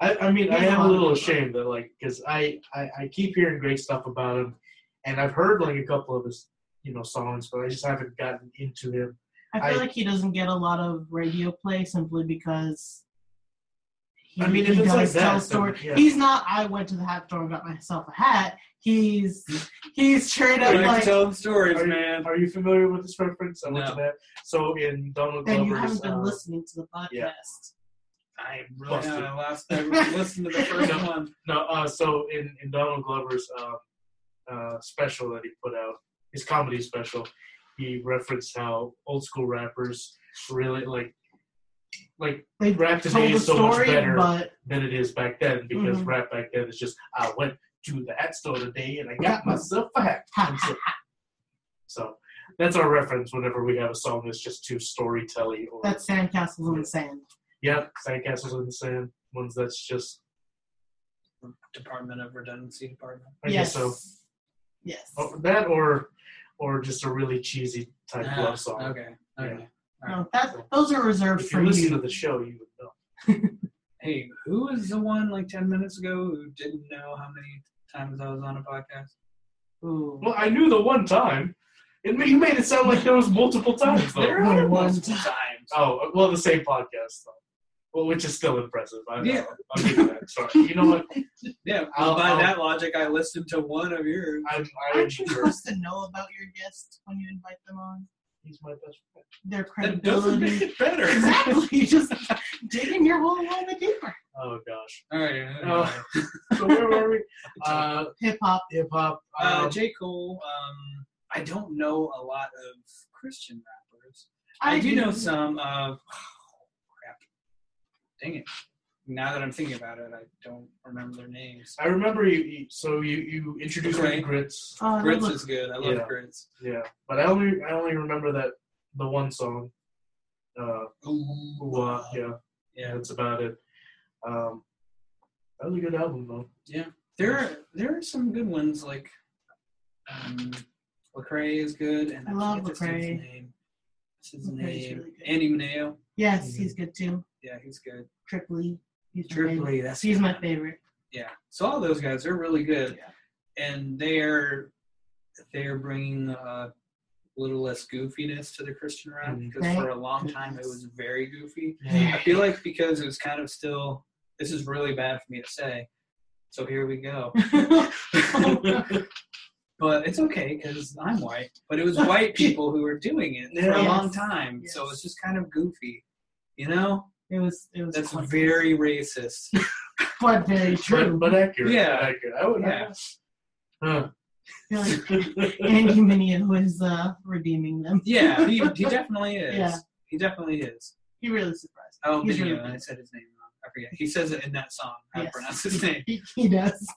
I, I mean, I am a a little ashamed that, like, because I, I, I keep hearing great stuff about him, and I've heard like a couple of his, you know, songs, but I just haven't gotten into him. I feel I- like he doesn't get a lot of radio play simply because. He, I mean, if he it's does like that, tell then, story. yeah. He's not. I went to the hat store and got myself a hat. He's he's straight I up like like, telling stories, Are you, man. are you familiar with this reference? I went No. to that. So in Donald and you Glover's, haven't been uh, listening to the podcast. yeah. I really Busted. I last I listened to the first No. one. No, uh, so in, in Donald Glover's uh, uh, special that he put out, his comedy special, he referenced how old school rappers really like like They rap today the is so much story, better but than it is back then because Mhm. rap back then is just I went to the hat store today and I got myself a hat. So, so that's our reference whenever we have a song that's just too storytelling or that's sandcastles in the sand. Yep, Sandcastles in the Sand. Ones that's just Department of Redundancy Department. I yes. guess so. Yes. Oh, that or or just a really cheesy type Ah, love song. Okay. Okay. No, that those are reserved If for you listen you. to the show, you would know. Hey, who was the one like ten minutes ago who didn't know how many times I was on a podcast? Ooh. Well, I knew the one time. It ma- you made it sound like there was multiple times though. There The are one multiple time. times. Oh, well, the same podcast though. Well, which is still impressive. I know. Yeah. I'll give you that. Sorry. You know what? Yeah. I'll- by I'll- that logic, I listened to one of yours. I'm, Aren't you I'm supposed to know about your guests when you invite them on? He's my best friend. Their That doesn't make credibility. it better. exactly. You just digging your hole a little bit deeper. Oh gosh. All right. Oh. So where were we? Uh, Hip hop. hip hop. Uh, Um, J. Cole. Um, I don't know a lot of Christian rappers. I, I, do know some. Uh, crap. Dang it. Now that I'm thinking about it, I don't remember their names. I remember you. you so you you introduced me Okay. to grits. Oh, Grits look, is good. I love Yeah. Grits. Yeah, but I only I only remember that the one song. Uh, Ooh, Ooh, uh, yeah, yeah. that's about it. Um, that was a good album though. Yeah. There are there are some good ones like um, Lecrae is good, and I I, love forget this dude's Lecrae. name. What's his Lecrae's name? really good. Andy Mineo. yes, he's good too. Yeah, he's good. Trip Lee. He's. Trip Lee, that's He's my favorite. Yeah. So all those guys are really good, Yeah. and they're they're bringing uh, a little less goofiness to the Christian rap Mhm. because for a long time it was very goofy. Yeah. I feel like because it was kind of still. This is really bad for me to say, so here we go. but it's okay because I'm white. But it was white people who were doing it for a long time, so Yes. it's just kind of goofy. You know, it was it was that's very racist. but very true. But, but accurate. Yeah. but accurate. I would. Yeah. Huh. Like Andy Mineo was uh, redeeming them. yeah, he, he definitely is. Yeah. He definitely is. He really surprised. Oh, He's Mineo, really I said his name wrong. I forget. He says it in that song. How to pronounce his name. He, he does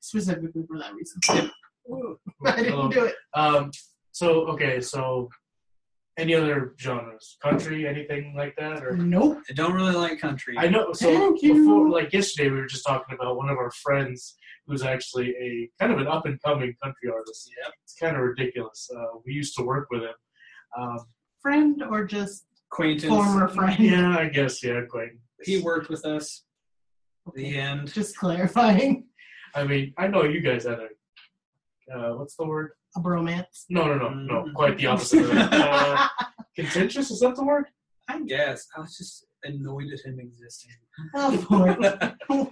specifically for that reason. I didn't Hello. do it. Um. So okay. So, any other genres? Country? Anything like that? Or Nope. I don't really like country. I know. So Thank you. like yesterday, we were just talking about one of our friends who's actually a kind of an up and coming country artist. Yeah, It's kind of ridiculous. Uh, we used to work with him. Um, Friend or just Acquaintance. former friend? yeah, I guess. Yeah, quite. He worked with us. The end. Just clarifying. I mean, I know you guys had a. Uh, what's the word? A bromance. No, no, no, no. Mhm. Quite the opposite of that. Uh, contentious is that the word? I guess. I was just annoyed at him existing. Oh boy. Well,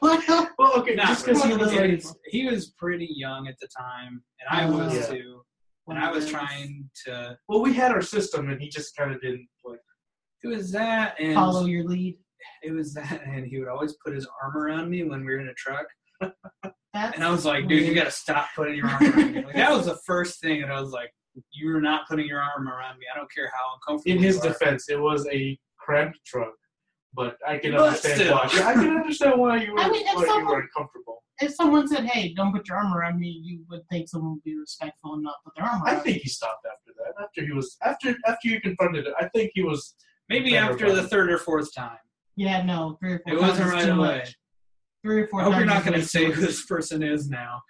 Well, okay, Not just because one he was like, he was pretty young at the time, and I Uh, was Yeah. too. And I was trying to. well, we had our system, and he just kind of didn't like. It was that, and follow your lead. it was that, and he would always put his arm around me when we were in a truck. That's And I was like, dude, you got to stop putting your arm around me. Like, that was the first thing, and I was like, you're not putting your arm around me. I don't care how uncomfortable. In his you are. defense, it was a cramped truck, but I can But understand still. why. I can understand why you were, I mean, if why you were uncomfortable. If someone said, "Hey, don't put your arm around me," you would think someone would be respectful and not put their arm I around. think he stopped after that. After he was after after you confronted it, I think he was. Maybe after the third or fourth time. Yeah, no, three or four It times wasn't is right too away. much. Three or four I hope you're not going to say who this person is now.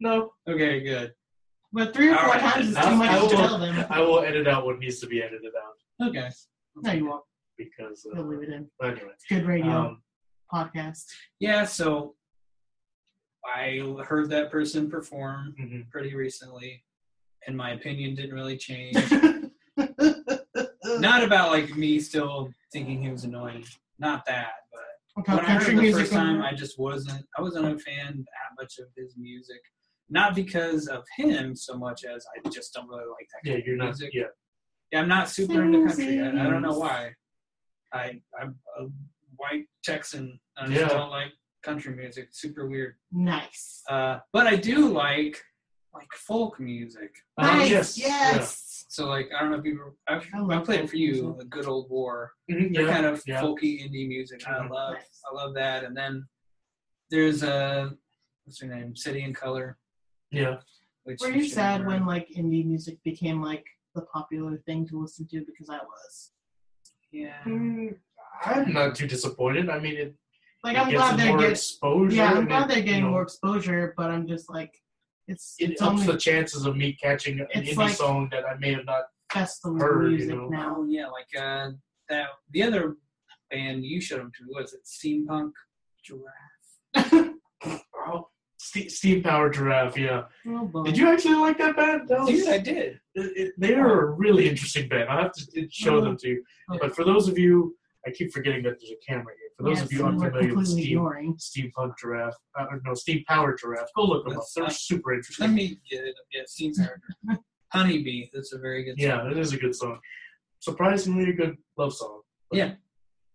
No, Okay, good. But three or four times is too much I to will- tell them. I will edit out what needs to be edited out Okay. No, you won't. because. Uh, You'll leave it in. anyway, It's good radio um, podcast. Yeah, so I heard that person perform mhm. pretty recently, and my opinion didn't really change. Not about like me still thinking he was annoying. Not that, but About when I heard country it the music first time, I just wasn't. I wasn't a fan that much of his music. Not because of him so much as I just don't really like that. Yeah, kind of you're not. music. Yeah, Yeah, I'm not super into country. I, I don't know why. I I'm a white Texan. I just Yeah. don't like country music. Super weird. nice. Uh, but I do like like folk music. Uh, nice. yes, Yes. So like I don't know if you I've, I I love played for you music. the Good Old War. Mhm, They're yeah, kind of yeah. folky indie music. and I Mhm. love Nice. I love that. And then there's a what's her name City and Colour. yeah. Which Were you you sad hear. when like indie music became like the popular thing to listen to? Because I was. yeah Mm, I'm not too disappointed. I mean, it, Like it I'm gets glad they're more getting. exposure. Yeah, I'm glad it, they're getting you know, more exposure, but I'm just like, it's It it's ups only the chances of me catching an indie like- song that I may have not. festival heard, you music know. now. oh yeah like uh that the other band you showed them to was it Steampunk Giraffe. Oh, Ste- Steam Power Giraffe. Yeah. Oh. Did you actually like that band? That was, Dude, I did. it, it- they are a really interesting band. I have to show them to you. Oh. But for those of you, I keep forgetting that there's a camera here. For those Yes, of you and we're unfamiliar with completely Steam, ignoring. Steampunk Giraffe, uh, no, Steam Power Giraffe, go look them up. That's They're not- super Let interesting. me get it. Yeah, Steam Power. Honeybee. That's a very good. Song. Yeah, it is a good song. Surprisingly, a good love song. Yeah,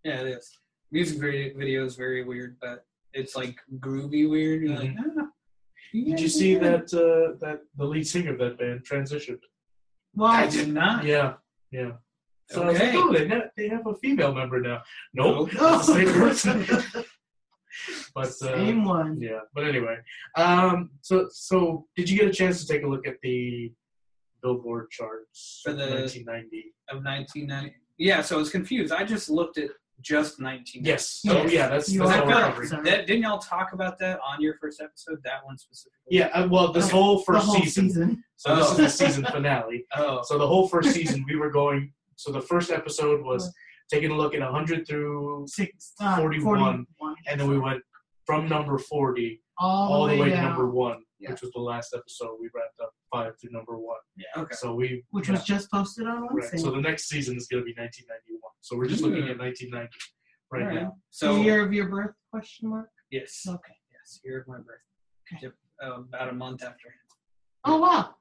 Yeah, it is. Music video, video is very weird, but it's like groovy weird. You're like, ah, Did you see are that? Uh, that the lead singer of that band transitioned. Well, I did not. Yeah, yeah. So I was like, oh, they, na- they have a female member now. Nope, it's the same person. but uh, same one. yeah, but anyway, um, so so did you get a chance to take a look at the Billboard charts For the- 1990? Of 1990. Yeah, so I was confused. I just looked at just 19. Yes. Yes. Oh yeah, that's, You that's I are how we're feel correct, covering. That, didn't y'all talk about that on your first episode? That one specifically? Yeah, uh, well, this The- whole first whole season. season. So this Oh. is the season finale. Oh, So the whole first season, we were going. So the first episode was taking a look at 100 through, Six, uh, 41, 41. and then we went from number 40 all, all the way to number one, Yeah. which was the last episode we wrapped up. five through number one. Okay. So we Which yeah, was just posted on right. So the next season is going to be 1991. So we're just looking Hmm. at 1990 right Alright. now. So the year of your birth? Question mark. yes, Okay. yes, year of my birth. Okay. Yep, uh, about a month after. Oh wow.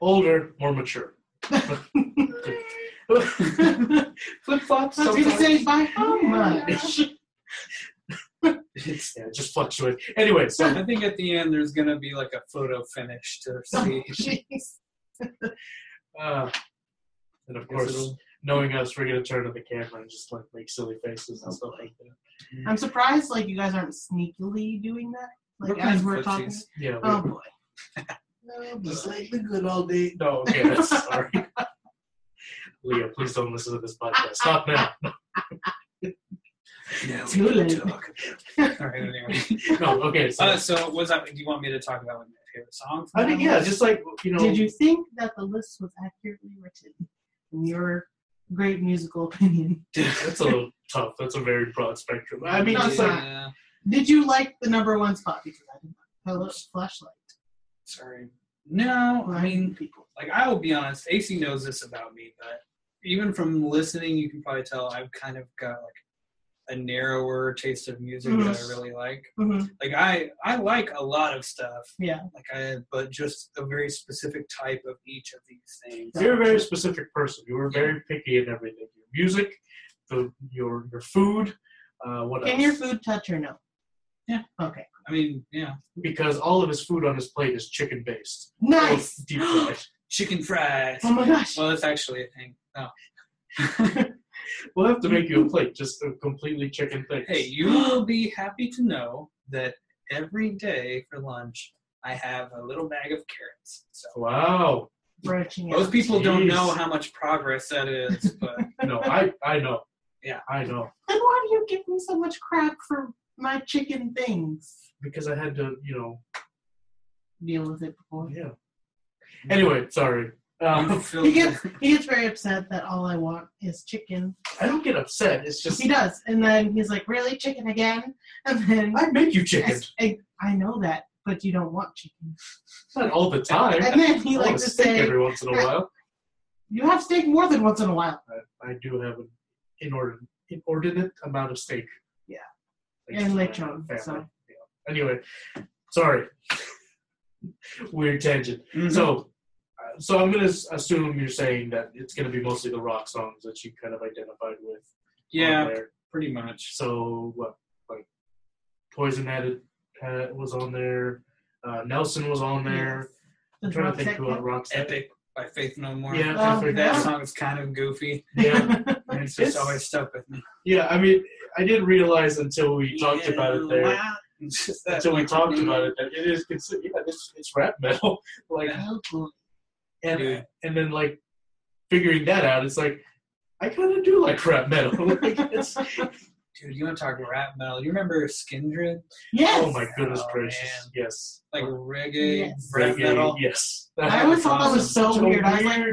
Older, more mature. Flip flops. I was gonna say by how much? It's, yeah, just fluctuate. Anyway, so I think at the end there's gonna be like a photo finish to see. Jeez. uh, and of course, knowing us, we're gonna turn to the camera and just like make silly faces and stuff like that. I'm surprised like you guys aren't sneakily doing that. We're Like as we're talking. footsies. Yeah. Oh boy. Oh, Just boy. like the good old days. No, okay, that's sorry. Leah, please don't listen to this podcast. Stop now. Yeah, Too we can late. talk. All right, anyway. No, okay. So Uh, so what's that? Do you want me to talk about like, my favorite song? I think yeah, just like you know. Did you think that the list was accurately written? In your great musical opinion. That's a little tough. That's a very broad spectrum. I mean, No, just like Did you like the number one spot? Because I didn't. Hello, flashlight. Sorry. No, I mean, people. like I will be honest. AC knows this about me, but even from listening, you can probably tell I've kind of got like a narrower taste of music that I Mhm. really like. hmm Like I, I like a lot of stuff. Yeah. Like I, but just a very specific type of each of these things. you're a very specific person. You were very picky in everything. Your music, the your your food. Uh, what Can else? your food touch or no? Yeah. Okay. I mean, yeah, because all of his food on his plate is chicken based. Nice. Deep fried. chicken fries. Oh my gosh. Well, that's actually a thing. Oh. We'll have to make you a plate, just a completely chicken thing. Hey, you will be happy to know that every day for lunch I have a little bag of carrots. So Wow. Branching most out. people don't know how much progress that is, but No, I I know. Yeah. I know Then why do you give me so much crap for my chicken things? because I had to, you know. Deal with it before. Yeah. Anyway, sorry. Um, He gets he gets very upset that all I want is chicken. I don't get upset. It's just He does, and then he's like, "Really, chicken again?" And then I make you chicken. I, I know that, but you don't want chicken. Not all the time. And then he I likes to steak say, every once in a while. "You have steak more than once in a while." I, I do have an inordinate, inordinate amount of steak. Yeah. Thanks And to lechon, family. so. Yeah. Anyway, sorry. Weird tangent. Mhm. So, uh, so I'm gonna assume you're saying that it's gonna be mostly the rock songs that you kind of identified with. yeah, pretty much. So what, like, Poison had had was on there. Uh, Nelson was on there. I'm Does trying to Roxette think who count? Rock's Epic by Faith No More. Yeah, Oh, that yeah. song is kind of goofy, Yeah, and it's just It's- always stuck with me. yeah. I mean, I didn't realize until we talked about it there. Wow. It's just that, until we talked about it that it is considered yeah it's, it's rap metal like and Dude. and then like figuring that out it's like I kind of do like rap metal like, it's, Dude, you want to talk rap metal? You remember Skindred? Yes. oh my goodness Oh, gracious man. yes Like reggae, Yes. Reggae, metal. yes I always thought that was so Such a weird. I was like,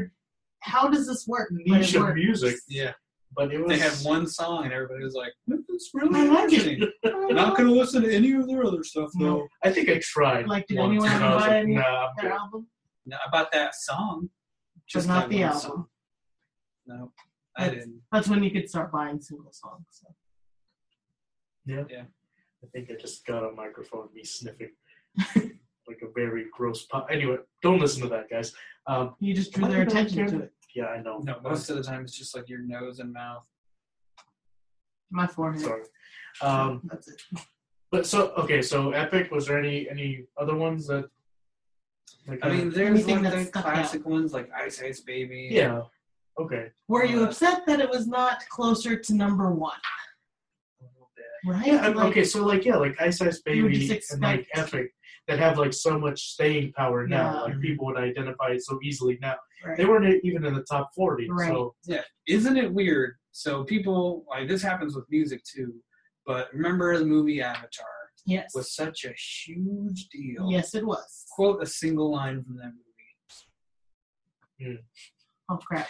How does this work? But niche of music Yeah, but it was they had one song, and everybody was like, "That's really I like it. interesting." Not gonna listen to any of their other stuff though. No. I think I tried Like, did once, anyone and I was buy like, any- nah I'm Their album, No, about that song, but not the album. song. No, I That's- didn't. That's when you could start buying single songs. So. yeah Yeah. I think I just got a microphone me sniffing like a very gross pop anyway don't listen to that guys um You just drew their attention to it. Yeah I know No, most of the time it's just like your nose and mouth. My forehead. Sorry. Um, That's it. but so okay, so Epic. Was there any any other ones that? Like, I mean, there's Anything like that's the stuck classic ones like Ice Ice Baby. yeah. Okay. Were you Uh, upset that it was not closer to number one? a little bit. Right? Yeah. I'm- Like, okay. So like yeah, like Ice Ice You would Baby just and like expect- Epic that have like so much staying power now. Yeah. Like people would identify it so easily now. Right. They weren't even in the top forty. Right. So Yeah, isn't it weird? So people like this happens with music too. But remember the movie Avatar yes. was such a huge deal. Yes, it was. Quote a single line from that movie. Oh crap!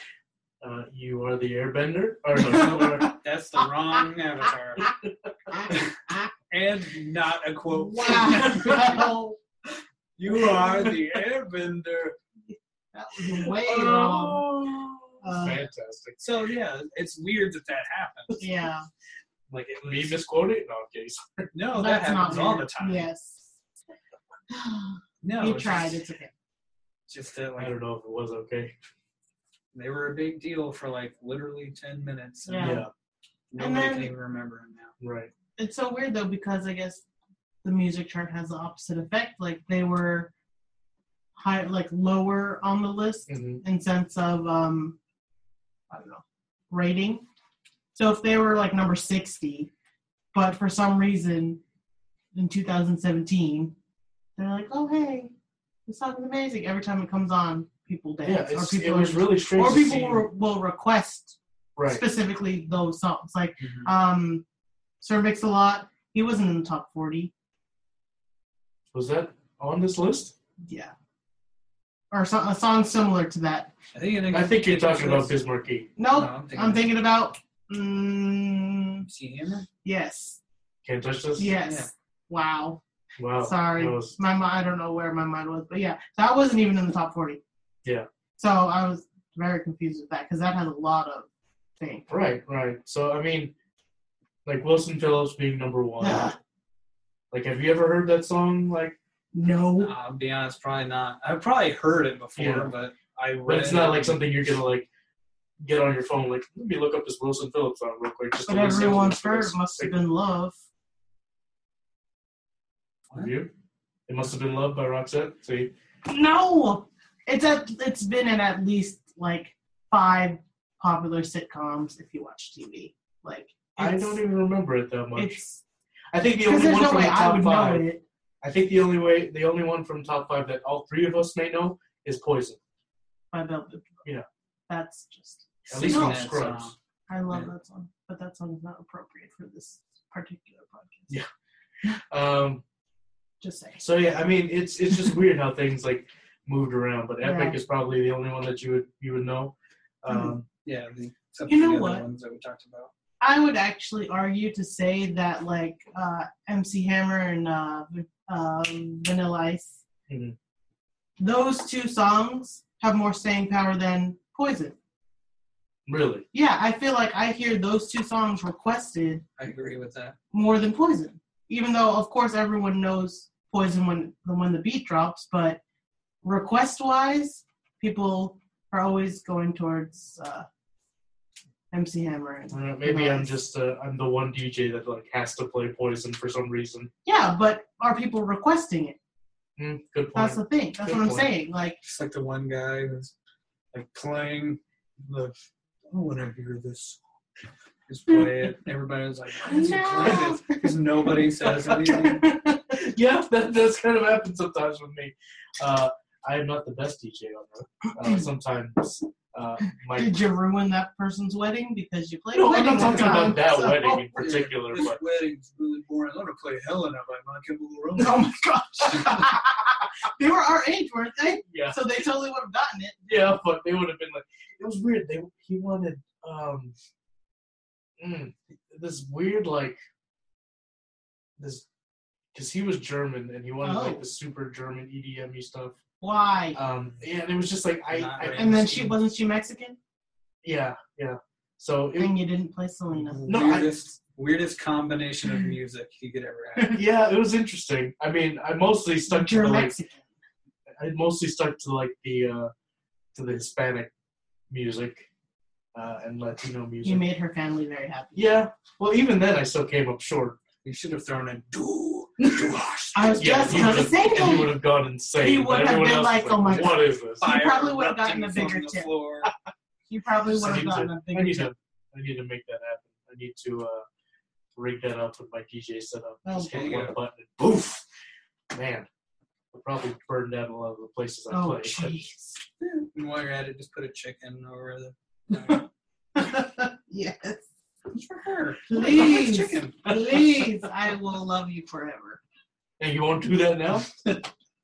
uh, you are the Airbender. Or no, you That's the wrong Avatar. and not a quote. Wow. You are the airbender. That was way Oh. wrong. Uh, Fantastic. So yeah, it's weird that that happens. yeah. Like it Me misquoted? No, okay. sorry. no, that That's happens not all the time. Yes. No, you it's tried. Just, It's okay. just that I like don't know if it was okay. they were a big deal for like literally ten minutes. Yeah. Yeah. Nobody then- can even remember them now. Right. It's so weird though because I guess the music chart has the opposite effect. Like they were high, like lower on the list hmm in sense of um, I don't know rating. So if they were like number sixty, but for some reason in 2017 they're like, oh hey, this song is amazing. Every time it comes on, people dance, Yeah, or people it was really strange. or people will, will request right. specifically those songs. Like Mhm. um, Sir Mix a Lot, he wasn't in the top 40. Was that on this list? Yeah. Or so, a song similar to that. I think, I think you're talking about Biz Markie. Nope. No, I'm thinking- I'm thinking about. Mm, See yes. Can't touch this. Yes. Yeah. Wow. Wow. Sorry. was- My mi- I don't know where my mind was, but yeah, that wasn't even in the top 40. Yeah. So I was very confused with that because that has a lot of things. right. Right. So I mean, like Wilson Phillips being number one. Like, have you ever heard that song? Like, No. I'll be honest, probably not. I've probably heard it before, Yeah. but I but it's not like something you're gonna like get on your phone. Like, let me look up this Wilson Phillips song real quick. Just But to everyone's this for heard this must have been love. of you. It must have been loved by Roxette. See, No, it's at it's been in at least like five popular sitcoms if you watch TV. Like I don't even remember it that much. It's I think the only one no from way the I top would five. know it I think the only way, the only one from top five that all three of us may know is Poison. by Velvet. Yeah. That's just At least Singing Scrubs. song. I love Yeah. that song, but that song is not appropriate for this particular podcast. Yeah. Um, Just saying. so yeah, I mean, it's it's just weird how things like moved around. But Epic Yeah. is probably the only one that you would you would know. Um, Yeah, the, except You for know the what? other ones that we talked about. I would actually argue to say that like uh, MC Hammer and uh, um, Vanilla Ice, Mhm. those two songs have more staying power than Poison. really, Yeah, I feel like I hear those two songs requested I agree with that. more than Poison. Even though, of course, everyone knows Poison when when the beat drops, but request wise, people are always going towards uh, MC Hammer. And, I don't know, maybe I'm just uh, I'm the one DJ that like has to play Poison for some reason. yeah, but are people requesting it? Hmm, good point. That's the thing. That's Good what I'm point. saying. Like, Just like the one guy that's like playing the. I want to hear this. Just play it. Everybody was like, "Why is he playing this?" Because nobody says anything. yeah, that does kind of happen sometimes with me. Uh, I am not the best DJ on earth. Uh, sometimes uh, my Did you ruin that person's wedding because you played? no, I'm not talking all about that so- wedding in particular, This but wedding's really boring. I want to play Helena by My Chemical Oh Romance. my gosh! they were our age, weren't they? yeah, So they totally would have gotten it. yeah, but they would have been like, it was weird. They he wanted um, mm, this weird like this because he was German and he wanted Oh. like the super German EDM stuff. Why? Um, and it was just like I, I and then she wasn't she Mexican? yeah, yeah. So it, And you didn't play Selena. No, I- weirdest, weirdest combination of music you could ever have. yeah, it was interesting. I mean, I mostly stuck to You're the, like I mostly stuck to like the uh to the Hispanic music uh and Latino music. You made her family very happy. yeah. Well, even then, I still came up short. You should have thrown in do. I was Yeah, just he gonna would say have, he that. would have gone insane. He but would have everyone been else like, "Oh my god. what is this?" He probably would have gotten a bigger from the tip. floor. You probably would have need, gotten to, a I bigger need to. I need to make that happen. I need to uh rig that up with my DJ setup. Oh, Just hit there one button and poof. Man, I'll probably burn down a lot of the places I Oh play. jeez. And while you're at it, just put a chicken over the. yes. It's for her. Please. Please. I will love you forever. And you won't do that now?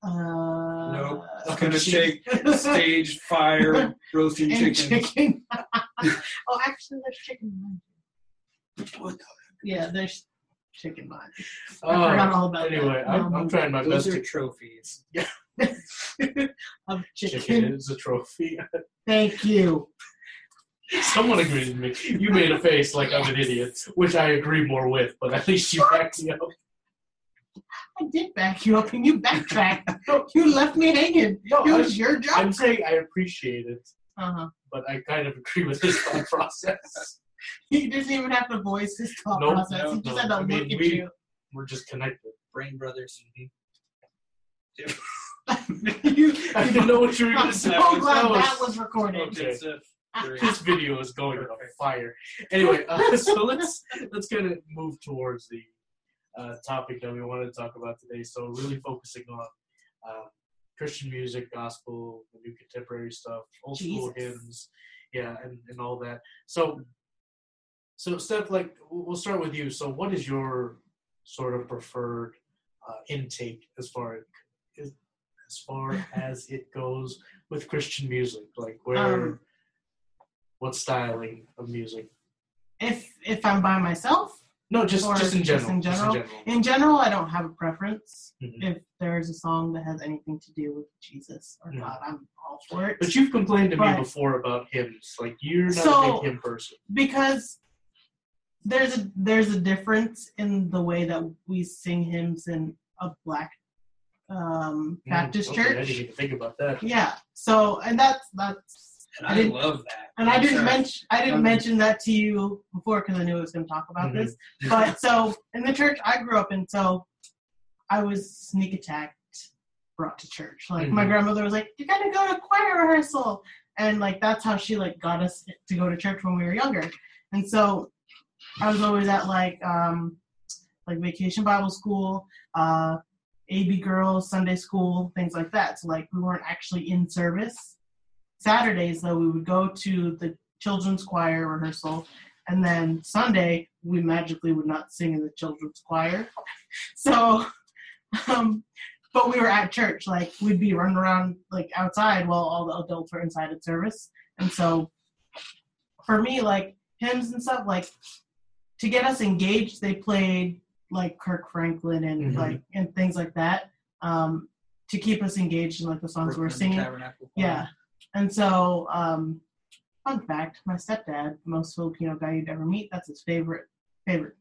Uh, Nope. It's gonna geez. take stage fire roasting and chicken. chicken. oh, actually, there's chicken. in mine. Yeah, there's chicken mine. I Oh, forgot all about anyway, that. I'm, No, I'm trying my Those best are to trophies. of Chicken chicken. is a trophy. Thank you. Someone agreed with me. You made a face like I'm an idiot, which I agree more with, but at least you backed me up. I did back you up and you backtracked. you left me hanging. No, it I- was your job. I'm saying I appreciate it, Uh-huh. but I kind of agree with his thought process. He doesn't even have to voice his thought Nope, process. no, he just no. had to I mean, look at we- you. We're just connected. Brain Brothers. you I didn't know what you were going I'm to so say. glad That was- that was recorded. Okay. It's a three. this video is going on fire. Anyway, uh, so let's let's kind of move towards the uh, topic that we wanted to talk about today. So really focusing on uh, Christian music, gospel, the new contemporary stuff, old school Jesus. hymns, yeah, and, and all that. So, so Steph, like we'll we'll start with you. So, what is your sort of preferred uh, intake as far as as far as it goes with Christian music? Like where, Um, what styling of music? If if I'm by myself, No, just just in just general. in Just general? in general. in general, I don't have a preference. Mhm. If there's a song that has anything to do with Jesus or Mhm. God, I'm all for it. But you've complained to me before about hymns. Like you're not a big hymn person. because there's a there's a difference in the way that we sing hymns in a black um, Baptist Mm, okay, I church. didn't even think about that. Yeah. So and that's that's And I I, love that. and I didn't sure. mention I didn't Um, mention that to you before because I knew I was going to talk about Mhm. this. But so in the church I grew up in, so I was sneak attacked brought to church. Like my Mhm. grandmother was like, "You got to go to choir rehearsal," and like that's how she like got us to go to church when we were younger. And so I was always at like um like vacation Bible school, uh, AB girls, Sunday school, things like that. So like we weren't actually in service. Saturdays though we would go to the children's choir rehearsal and then Sunday we magically would not sing in the children's choir. So um but we were at church, like we'd be running around like outside while all the adults were inside at service. And so for me, like hymns and stuff, like to get us engaged, they played like Kirk Franklin and Mhm. like and things like that. Um to keep us engaged in like the songs we were singing. Yeah. And so, um, fun fact, my stepdad, the most Filipino guy you'd ever meet, that's his favorite favorite.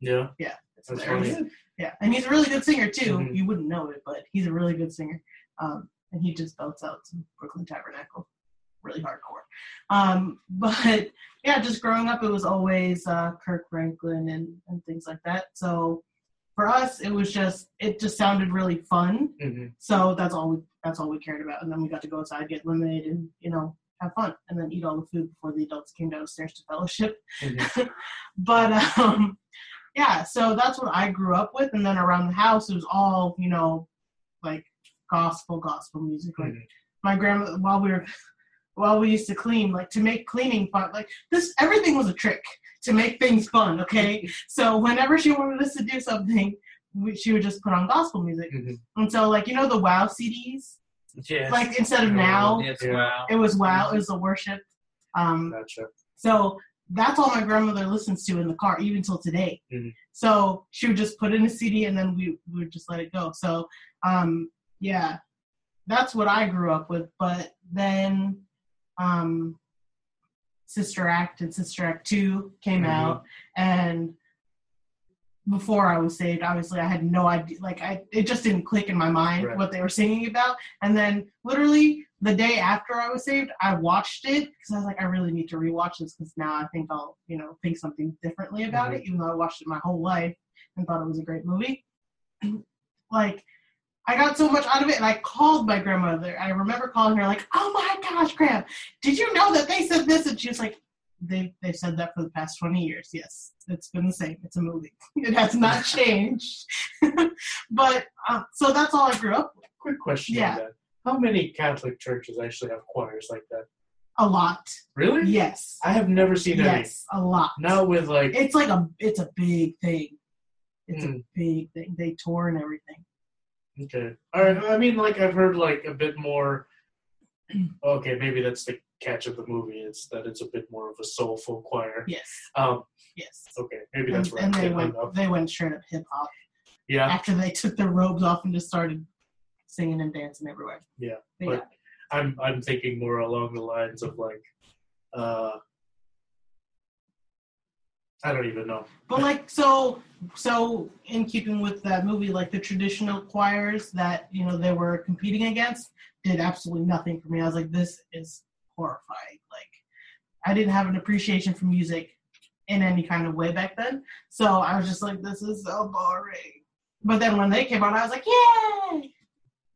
Yeah, Yeah. that's hilarious. funny. Yeah. And he's a really good singer too. Mhm. You wouldn't know it, but he's a really good singer. Um, and he just belts out some Brooklyn Tabernacle. Really hardcore. Um, but yeah, just growing up it was always uh Kirk Franklin and, and things like that. So for us it was just it just sounded really fun. hmm So that's all we that's all we cared about. And then we got to go outside, get lemonade, and you know have fun, and then eat all the food before the adults came downstairs to fellowship. hmm But um, yeah, so that's what I grew up with. And then around the house, it was all you know, like gospel, gospel music. Like Mhm. my grandma, while we were while we used to clean, like to make cleaning fun, like this everything was a trick to make things fun. Okay, so whenever she wanted us to do something. We, she would just put on gospel music, Mhm. and so like you know the Wow CDs, Yes. like instead of now, wow. it was wow, it was the worship. Um, Gotcha. so that's all my grandmother listens to in the car, even till today. Mhm. So she would just put in a CD and then we, we would just let it go. So um, yeah, that's what I grew up with. But then um, Sister Act and Sister Act Two came Mhm. out, and before I was saved, obviously I had no idea. Like I, it just didn't click in my mind Right. what they were singing about. And then literally the day after I was saved, I watched it because I was like, I really need to rewatch this because now I think I'll, you know, think something differently about it, even though I watched it my whole life and thought it was a great movie. like, I got so much out of it, and I called my grandmother. I remember calling her, like, "Oh my gosh, Gram, did you know that they said this?" And she was like, "They they've said that for the past twenty years. Yes, it's been the same. It's a movie. It has not changed." but uh, so that's all I grew up with. Quick question Yeah. How many Catholic churches actually have choirs like that? A lot. Really? Yes. I have never seen any. Yes, a lot. Now with like it's like a it's a big thing. It's Hmm. a big thing. They tour and everything. Okay. Right. I mean, like I've heard like a bit more. Okay, maybe that's the catch of the movie. It's that it's a bit more of a soulful choir. Yes, Um. yes. Okay, maybe And, that's where and I'm they went they went straight up hip hop Yeah. after they took their robes off and just started singing and dancing everywhere. Yeah, But but I'm I'm thinking more along the lines of like, uh, I don't even know. But like so so in keeping with that movie, like the traditional choirs that, you know, they were competing against did absolutely nothing for me. I was like, this is horrifying. Like I didn't have an appreciation for music in any kind of way back then. So I was just like, this is so boring. But then when they came out, I was like, yay!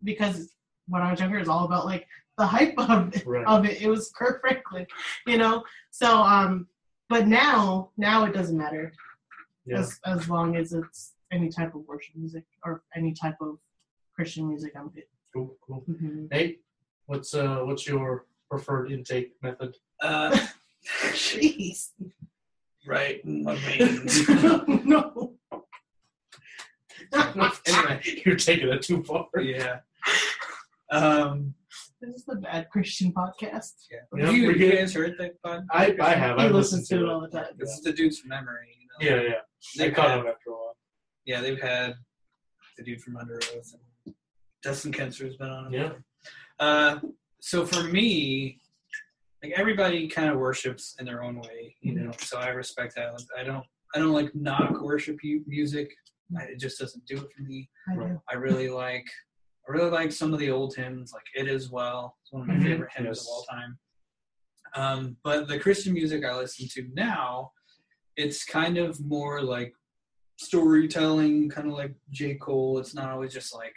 Because when I was younger, it was all about like the hype of it Right. of it. It was Kirk Franklin, you know. So um, but now now it doesn't matter Yeah. as as long as it's any type of worship music or any type of Christian music. I'm good. Cool, cool. Mhm. Nate, what's uh what's your preferred intake method? Uh, Jeez, right in my veins. no. anyway, You're taking it too far. yeah. Um, This is the bad Christian podcast. yeah. Yeah, you, we're you good. guys heard that pod? I I have. I listen to it it. all the time. This is the dudes Emery. You know? Yeah, yeah. They've caught had- on after a while. yeah, they've had the dude from Underoath. And Dustin Kensrue's been on. it. Yeah. Uh, so for me, like everybody kind of worships in their own way, you know. So I respect that. Like, I don't, I don't like knock worship music. I, it just doesn't do it for me. I I really like, I really like some of the old hymns, like "It Is Well." It's one of my Mhm. favorite hymns Yes. of all time. Um, but the Christian music I listen to now, it's kind of more like storytelling, kind of like J. Cole. It's not always just like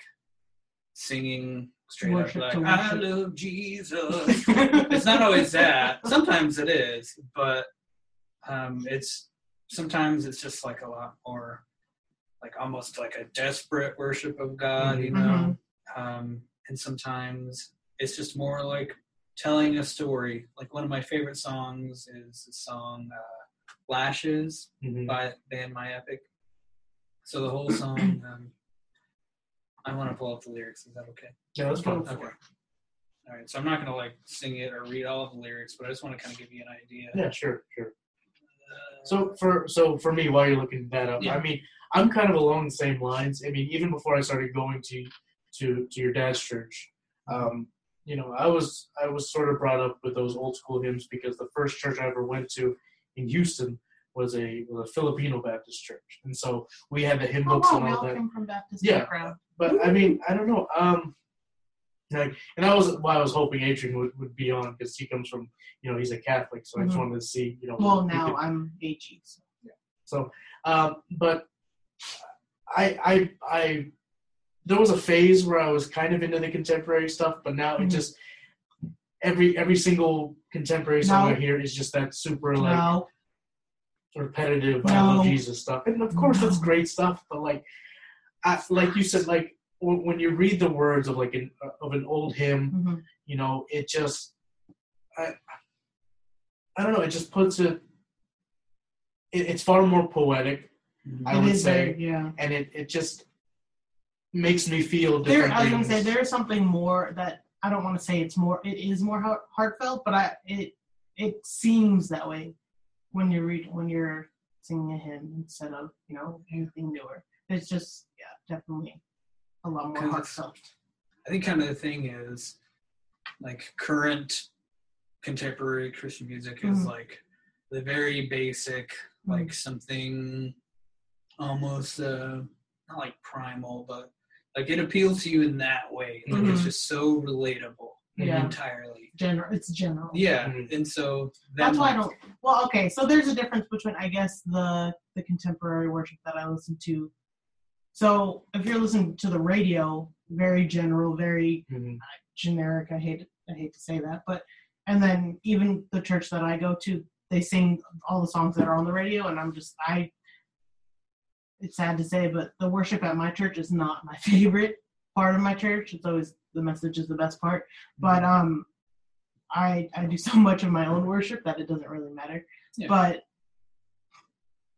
singing straight Worship up like I love Jesus. it's not always that. Sometimes it is, but um, it's sometimes it's just like a lot more like almost like a desperate worship of God, you know. Um, and sometimes it's just more like telling a story. Like one of my favorite songs is the song uh, "Lashes" Mhm. by band My Epic. So the whole song. Um, I want to pull up the lyrics. Is that okay? Yeah, that's fine. Okay. All right. So I'm not gonna like sing it or read all of the lyrics, but I just want to kind of give you an idea. Yeah, sure, sure. Uh, So for so for me, while you're looking that up, Yeah. I mean, I'm kind of along the same lines. I mean, even before I started going to to to your dad's church, um, you know, I was I was sort of brought up with those old school hymns because the first church I ever went to in Houston was a was a Filipino Baptist church, and so we had the hymn Oh, books wow, and all that. from Baptist Yeah. background. But I mean, I don't know. Um, like, and that was why I was hoping Adrian would, would be on because he comes from, you know, he's a Catholic, so I just Mhm. wanted to see, you know. Well, now could- I'm AG. So. so, um, but I, I, I, there was a phase where I was kind of into the contemporary stuff, but now it Mhm. just every every single contemporary song No. I hear is just that super like No, repetitive I love Jesus stuff, and of course that's great stuff. But like, I, like you said, like when when you read the words of like an of an old hymn, Mhm. you know, it just, I, I don't know, it just puts it. it it's far more poetic, I It would say, very- yeah. and it it just makes me feel There, I was gonna say there's something more that I don't want to say it's more. It is more heart, heartfelt, but I it it seems that way when you read when you're singing a hymn instead of you know anything newer. It's just yeah, definitely a lot more heartfelt. I think kind of the thing is, like current contemporary Christian music is Mhm. like the very basic, like something almost uh, not like primal, but like it appeals to you in that way. Like it's Mhm. just so relatable Yeah. entirely. General, it's general. Yeah, Mhm. and so then, That's why I don't. Well, okay, so there's a difference between, I guess, the the contemporary worship that I listen to. So if you're listening to the radio, very general, very Mhm. generic. I hate I hate to say that, but and then even the church that I go to, they sing all the songs that are on the radio, and I'm just I. It's sad to say, but the worship at my church is not my favorite part of my church. It's always the message is the best part, but um, I I do so much of my own worship that it doesn't really matter. Yeah. But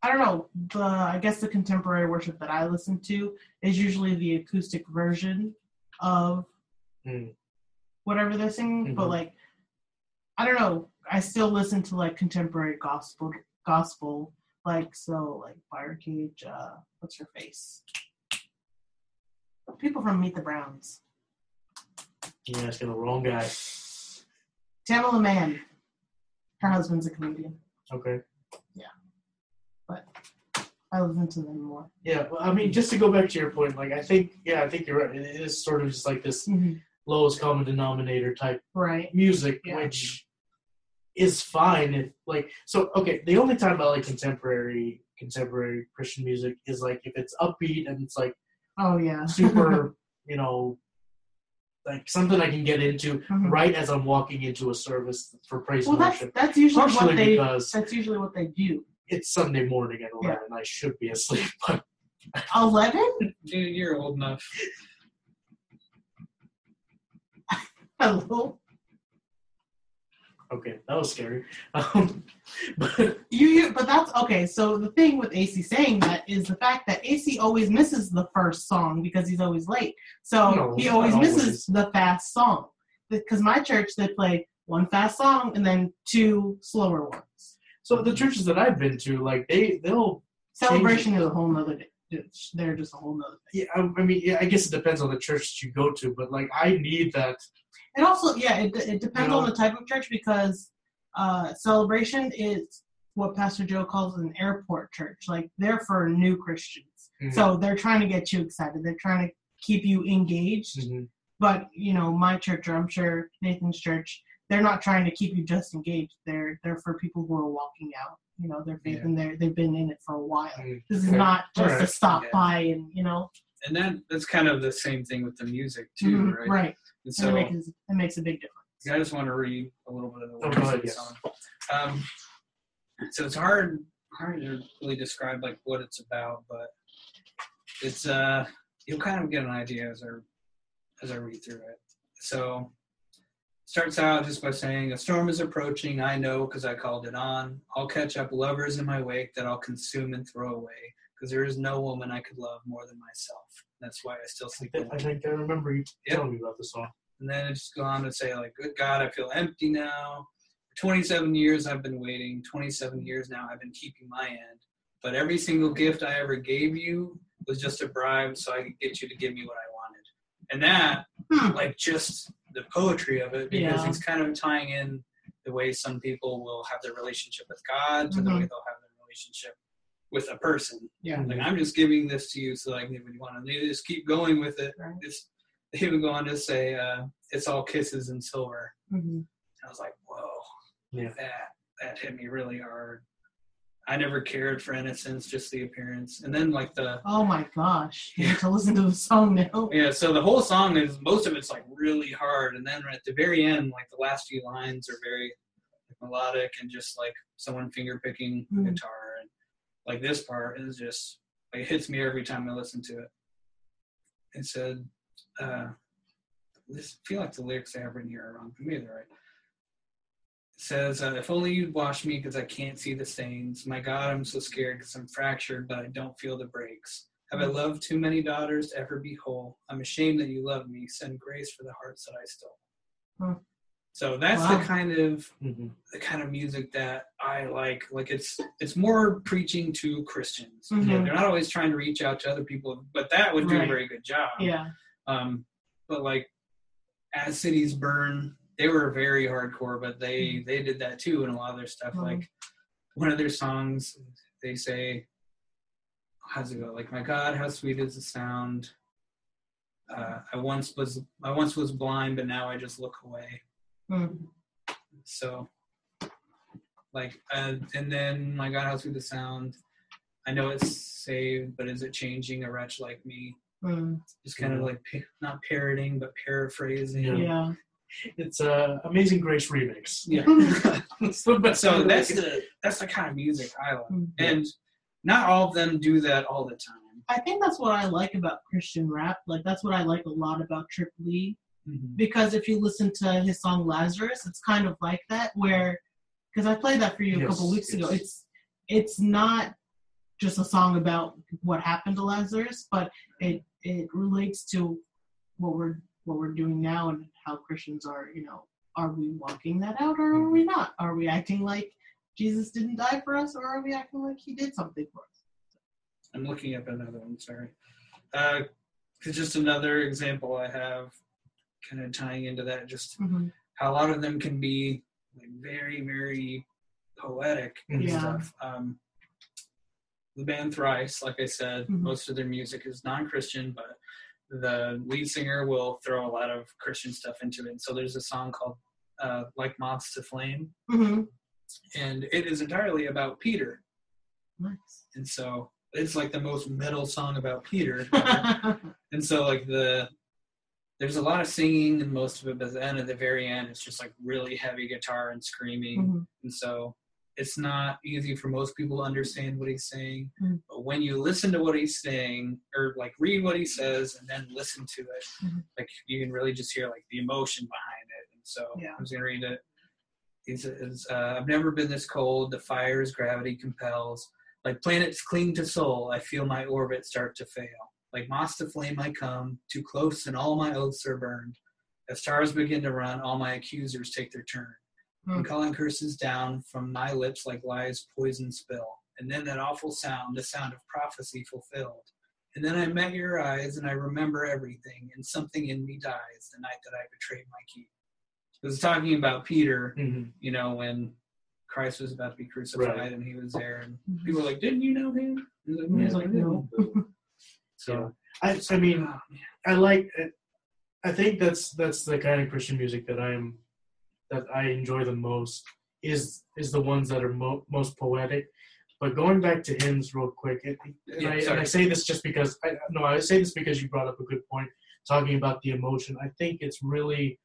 I don't know. The I guess the contemporary worship that I listen to is usually the acoustic version of Mm. whatever they're singing. But Mhm. like, I don't know. I still listen to like contemporary gospel, gospel. Like so, like Fire Cage. Uh, what's her face? People from Meet the Browns. You're asking the wrong guy. Tamela Mann. Her husband's a comedian. Okay. Yeah. But I listen to them more. Yeah, well, I mean, just to go back to your point, like I think, yeah, I think you're right. It is sort of just like this lowest common denominator type Right. music, Yeah. which is fine. If like, so okay, the only time I like contemporary contemporary Christian music is like if it's upbeat and it's like Oh yeah. super, you know, like something I can get into Mhm. right as I'm walking into a service for praise Well, and that's worship. that's usually Partially what they. because That's usually what they do. it's Sunday morning at eleven. I should be asleep, but Eleven. Dude, you're old enough. Hello. Okay, that was scary. Um, but You, you, but that's okay. So the thing with AC saying that is the fact that AC always misses the first song because he's always late. So No, he always always. misses the fast song. Because my church, they play one fast song and then two slower ones. so the churches that I've been to, like they they'll Celebration is a whole nother. it's- They're just a whole nother. yeah, I, I mean, yeah, I guess it depends on the church that you go to, but like I need that. And also, yeah, it, it depends You know? on the type of church because uh, celebration is what Pastor Joe calls an airport church. Like they're for new Christians. Mhm. So they're trying to get you excited. They're trying to keep you engaged. Mhm. But you know, my church, or I'm sure Nathan's church, they're not trying to keep you just engaged. They're they're for people who are walking out. You know, their faith Yeah. and they're they've been in it for a while. Mm. This is not just a stop Yeah. by and you know, And that that's kind of the same thing with the music too, mhm, right? right. And And so it makes it makes a big difference. I just want to read a little bit of the Oh, words go of ahead, the yes. song. Um, so it's hard hard to really describe like what it's about, but it's uh you'll kind of get an idea as I as I read through it. So starts out just by saying a storm is approaching. I know because I called it on. I'll catch up lovers in my wake that I'll consume and throw away. Because there is no woman I could love more than myself. That's why I still sleep. I alone. think I remember you Yep. telling me about the song. And then it just go on to say, like, good God, I feel empty now. For 27 years I've been waiting. 27 years now I've been keeping my end. But every single gift I ever gave you was just a bribe so I could get you to give me what I wanted. And that, Hmm. like, just the poetry of it, because Yeah. he's kind of tying in the way some people will have their relationship with God to the way they'll have their relationship with a person. Yeah. Like, I'm just giving this to you so I can give what you want. And they just keep going with it. Right. It's, they even go on to say, uh, it's all kisses and silver. hmm And I was like, whoa, Yeah. that that hit me really hard. I never cared for innocence, just the appearance. And then like the Oh my gosh! You need to listen to the song now. yeah, so the whole song is most of it's like really hard, and then at the very end, like the last few lines are very melodic and just like someone finger picking Mhm. guitar, and like this part is just like it hits me every time I listen to it. It said, uh, "This I feel like the lyrics I have written here are wrong. Maybe they're right." It says, uh, "If only you'd wash me, because I can't see the stains. My God, I'm so scared because I'm fractured, but I don't feel the breaks." Have I loved too many daughters to ever be whole? I'm ashamed that you love me. Send grace for the hearts that I stole. Hmm. So that's Wow. the kind of Mm-hmm. the kind of music that I like. Like it's it's more preaching to Christians. Mhm. They're not always trying to reach out to other people, but that would do Right. a very good job. Yeah. Um, but like as cities burn, they were very hardcore, but they they did that too in a lot of their stuff. Like one of their songs, they say, "How's it go?" Like, "My God, how sweet is the sound." Uh, I once was I once was blind, but now I just look away. Mm. So, like, uh, and then my God, how sweet the sound. I know it's saved, but is it changing a wretch like me? Mm. Just kind of like not parroting, but paraphrasing. Yeah. Yeah. It's a Amazing Grace remix. Yeah. but the so that's the that's the kind of music I like, Mhm. and not all of them do that all the time. I think that's what I like about Christian rap. Like that's what I like a lot about Trip Lee. Mm-hmm. Because if you listen to his song Lazarus, it's kind of like that where because I played that for you a Yes, couple weeks ago. It's it's not just a song about what happened to Lazarus, but it it relates to what we're what we're doing now and how Christians are, you know, are we walking that out or are we not? Are we acting like Jesus didn't die for us or are we acting like he did something for us? I'm looking up another one. Sorry, uh, just another example I have. Kind of tying into that, just Mhm. how a lot of them can be like very, very poetic and Yeah. stuff. Um, the band Thrice, like I said, Mhm. most of their music is non-Christian, but the lead singer will throw a lot of Christian stuff into it. So there's a song called uh, "Like Moths to Flame," Mhm. and it is entirely about Peter. Nice. And so it's like the most metal song about Peter. and so like the there's a lot of singing and most of it, but then at the very end, it's just like really heavy guitar and screaming. Mhm. And so it's not easy for most people to understand what he's saying. Mhm. But when you listen to what he's saying, or like read what he says and then listen to it, Mhm. like you can really just hear like the emotion behind it. And so Yeah. I'm just gonna read it. He says, uh, "I've never been this cold. The fire's gravity compels. Like planets cling to soul. I feel my orbit start to fail. Like moths to flame, I come too close, and all my oaths are burned. As stars begin to run, all my accusers take their turn. I'm Hmm. calling curses down from my lips like lies poison spill. And then that awful sound, the sound of prophecy fulfilled. And then I met your eyes, and I remember everything, and something in me dies the night that I betrayed my key. It was talking about Peter, Mhm. you know, when Christ was about to be crucified Right. and he was there, and Mhm. people were like, "Didn't you know him?" Like, He was like, no. So I, I mean, oh. I like. Uh, I think that's that's the kind of Christian music that I'm that I enjoy the most is is the ones that are mo- most poetic. But going back to hymns real quick, and, and, Yeah, I, and. I say this just because I no, I say this because you brought up a good point talking about the emotion. I think it's really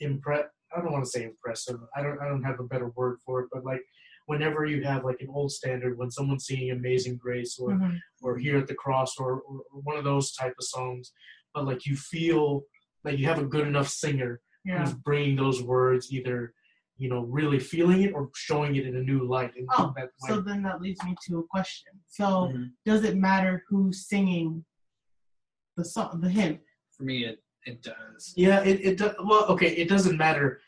impress. I don't want to say impressive. I don't I don't have a better word for it, but like whenever you have like an old standard when someone's singing Amazing Grace or Mhm. or here at the cross or, or, or one of those type of songs but like you feel like you have a good enough singer Yeah. who's bringing those words either you know really feeling it or showing it in a new light and Oh, that, So then that leads me to a question. So Mhm. does it matter who's singing the song, the hymn? for me, it it does. yeah it, it do, well okay it doesn't matter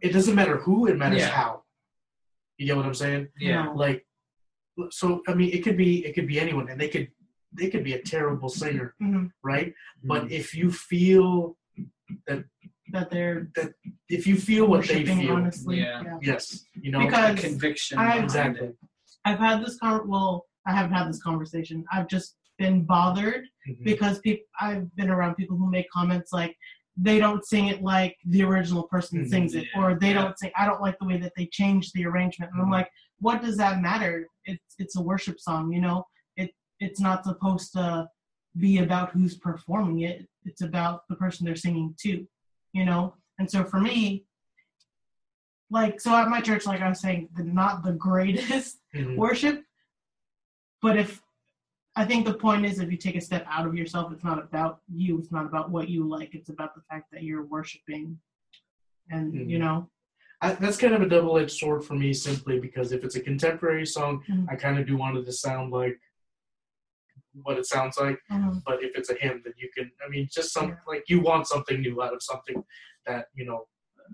it doesn't matter who it matters Yeah. how you get what i'm saying Yeah. Like so i mean it could be it could be anyone and they could they could be a terrible singer Mhm. right Mm. but if you feel That that they're that if you feel what they feel honestly. Yeah. yes you know Because the conviction. I- behind exactly it. I've had this con. Well, I haven't had this conversation. I've just been bothered Mhm. because people. I've been around people who make comments like they don't sing it like the original person Mhm. sings it, or they yeah. don't sing. I don't like the way that they changed the arrangement. And I'm Mhm. like, what does that matter? It's it's a worship song, you know. It it's not supposed to be about who's performing it. It's about the person they're singing to, you know. And so for me, like so at my church, like I was saying, the, not the greatest Mhm. worship. But if I think the point is, if you take a step out of yourself, it's not about you. It's not about what you like. It's about the fact that you're worshiping, and you Mhm. know, I, that's kind of a double-edged sword for me simply because if it's a contemporary song Mhm. i kind of do want it to sound like what it sounds like um, but if it's a hymn then you can i mean just some Yeah. like you want something new out of something that you know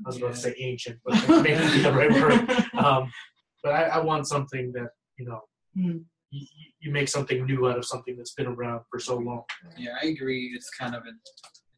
i was about to say ancient but that may not be the right word um, but I, I want something that you know Mhm. You, you make something new out of something that's been around for so long Yeah, I agree. It's kind of a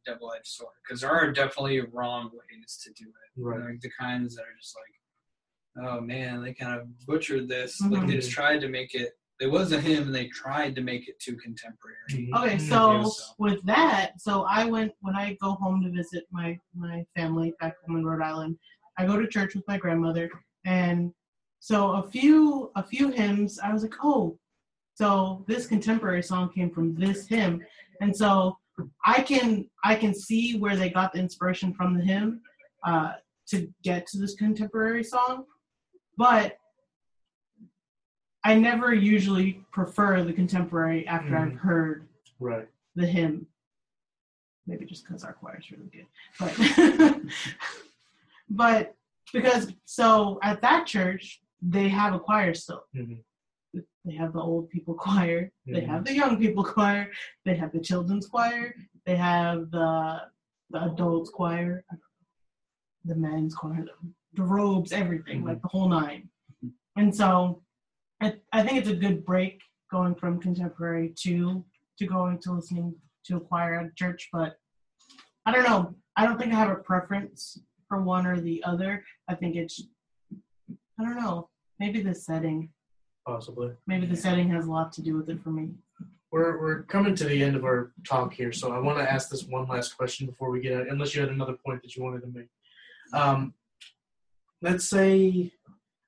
double-edged sword because there are definitely wrong ways to do it. Right. Like the kinds that are just like, oh man, they kind of butchered this. Like they Mhm. just tried to make it. It was a hymn, and they tried to make it too contemporary. Okay, Mhm. so so. with that, so I went when I go home to visit my my family back home in Rhode Island. I go to church with my grandmother, and so a few a few hymns. I was like, oh, so this contemporary song came from this hymn, and so I can I can see where they got the inspiration from the hymn uh, to get to this contemporary song, but I never usually prefer the contemporary after I've Mhm. heard right the hymn. Maybe just because our choir is really good, but but because so at that church they have a choir still. Mhm. They have the old people choir. They have mm-hmm. the young people choir. They have the children's choir. They have the the adults choir, the men's choir, the, the robes, everything, like mm-hmm. the whole nine. Mm-hmm. And so, I, I think it's a good break going from contemporary to to going to listening to a choir at church. But I don't know. I don't think I have a preference for one or the other. I think it's I don't know. Maybe the setting. Possibly. Maybe the setting has a lot to do with it for me. We're we're coming to the end of our talk here, so I want to ask this one last question before we get out. Unless you had another point that you wanted to make. Um, let's say,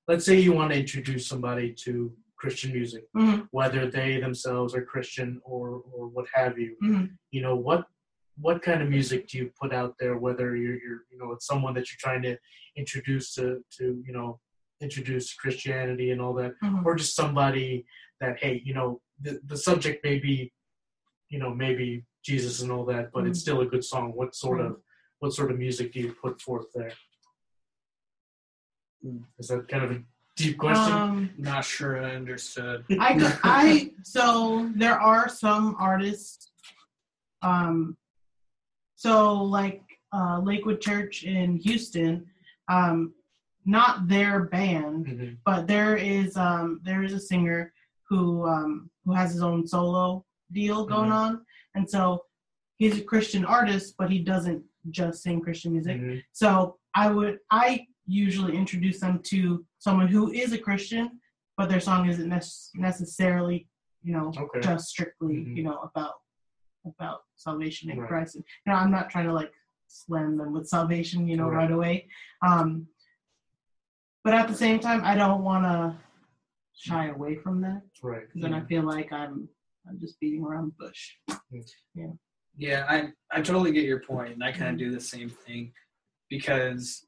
let's say you want to introduce somebody to Christian music, Mhm. whether they themselves are Christian or or what have you. Mhm. You know what what kind of music do you put out there? Whether you're you're you know it's someone that you're trying to introduce to to you know introduce Christianity and all that, Mhm. or just somebody that hey you know the, the subject may be you know maybe jesus and all that but it's Mhm. still a good song what sort of what sort of music do you put forth there is that kind of a deep question Um, Not sure I understood. I, go- I so there are some artists um so like uh Lakewood Church in Houston um not their band Mhm. but there is um there is a singer who um who has his own solo deal going Mhm. on and so he's a Christian artist but he doesn't just sing Christian music Mhm. so I would I usually introduce them to someone who is a Christian, but their song isn't nec- necessarily, you know, Okay. just strictly, Mhm. you know, about about salvation in Right. Christ. And, you know, I'm not trying to like slam them with salvation, you know, Right. right away. Um, but at the same time, I don't want to shy away from that right because then I mm-hmm. feel like I'm I'm just beating around the bush. Yeah, Yeah, I I totally get your point, and I kind of mm-hmm. do the same thing because,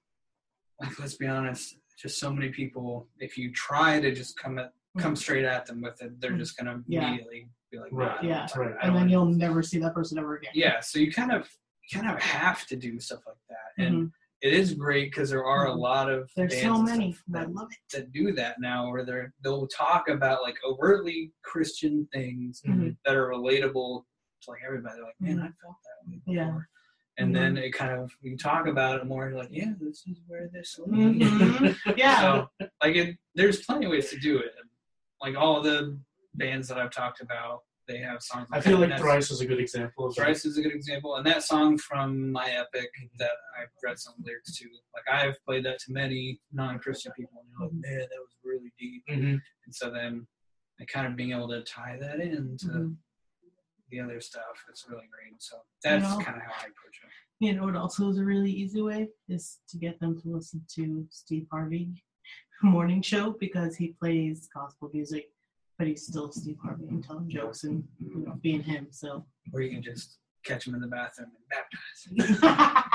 like, let's be honest, just so many people. If you try to just come at come mm-hmm. straight at them with it, they're just gonna Yeah. immediately be like, Right, "Nah, yeah. right. I And don't then you'll never see that person ever again. yeah so you kind of you kind of have to do stuff like that and Mhm. It is great because there are a Mhm. lot of There's bands so many. that, love it. that do that now where they're they'll talk about like overtly christian things Mhm. that are relatable to like everybody They're like man Mhm. i felt that way before. Yeah. and Mhm. then it kind of you talk about it more you're like yeah this is where this. Mhm. Yeah. so like it, there's plenty of ways to do it like all the bands that i've talked about they have songs i feel that. like That's- thrice is a good example of. Thrice is a good example, and that song from my epic that I've read some lyrics to. Like I've played that to many non-Christian people, and they're like, "Man, that was really deep." Mhm. And so then, I kind of being able to tie that into Mhm. the other stuff, it's really great. So that's know- kind of how I approach it. You know what also is a really easy way is to get them to listen to Steve Harvey morning show because he plays gospel music, but he's still Steve Harvey and telling jokes and you know being him. So Or you can just catch him in the bathroom and baptize.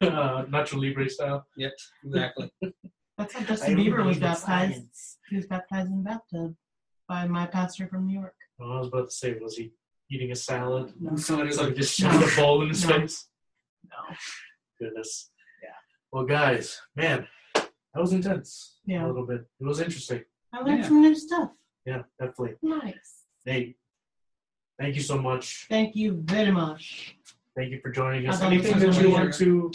uh, Nacho Libre style Yep, exactly. that's how Justin Bieber was baptized. science. He was baptized in the bathtub by my pastor from New York. Oh, I was about to say was he eating a salad No, Somebody so he like, just No. a ball in his No. face no. goodness Yeah. well guys man that was intense Yeah. a little bit it was interesting I learned Yeah. some new stuff. yeah definitely Nice. Hey, thank you so much. Thank you very much. Thank you for joining us. I thought Anything was that you want to,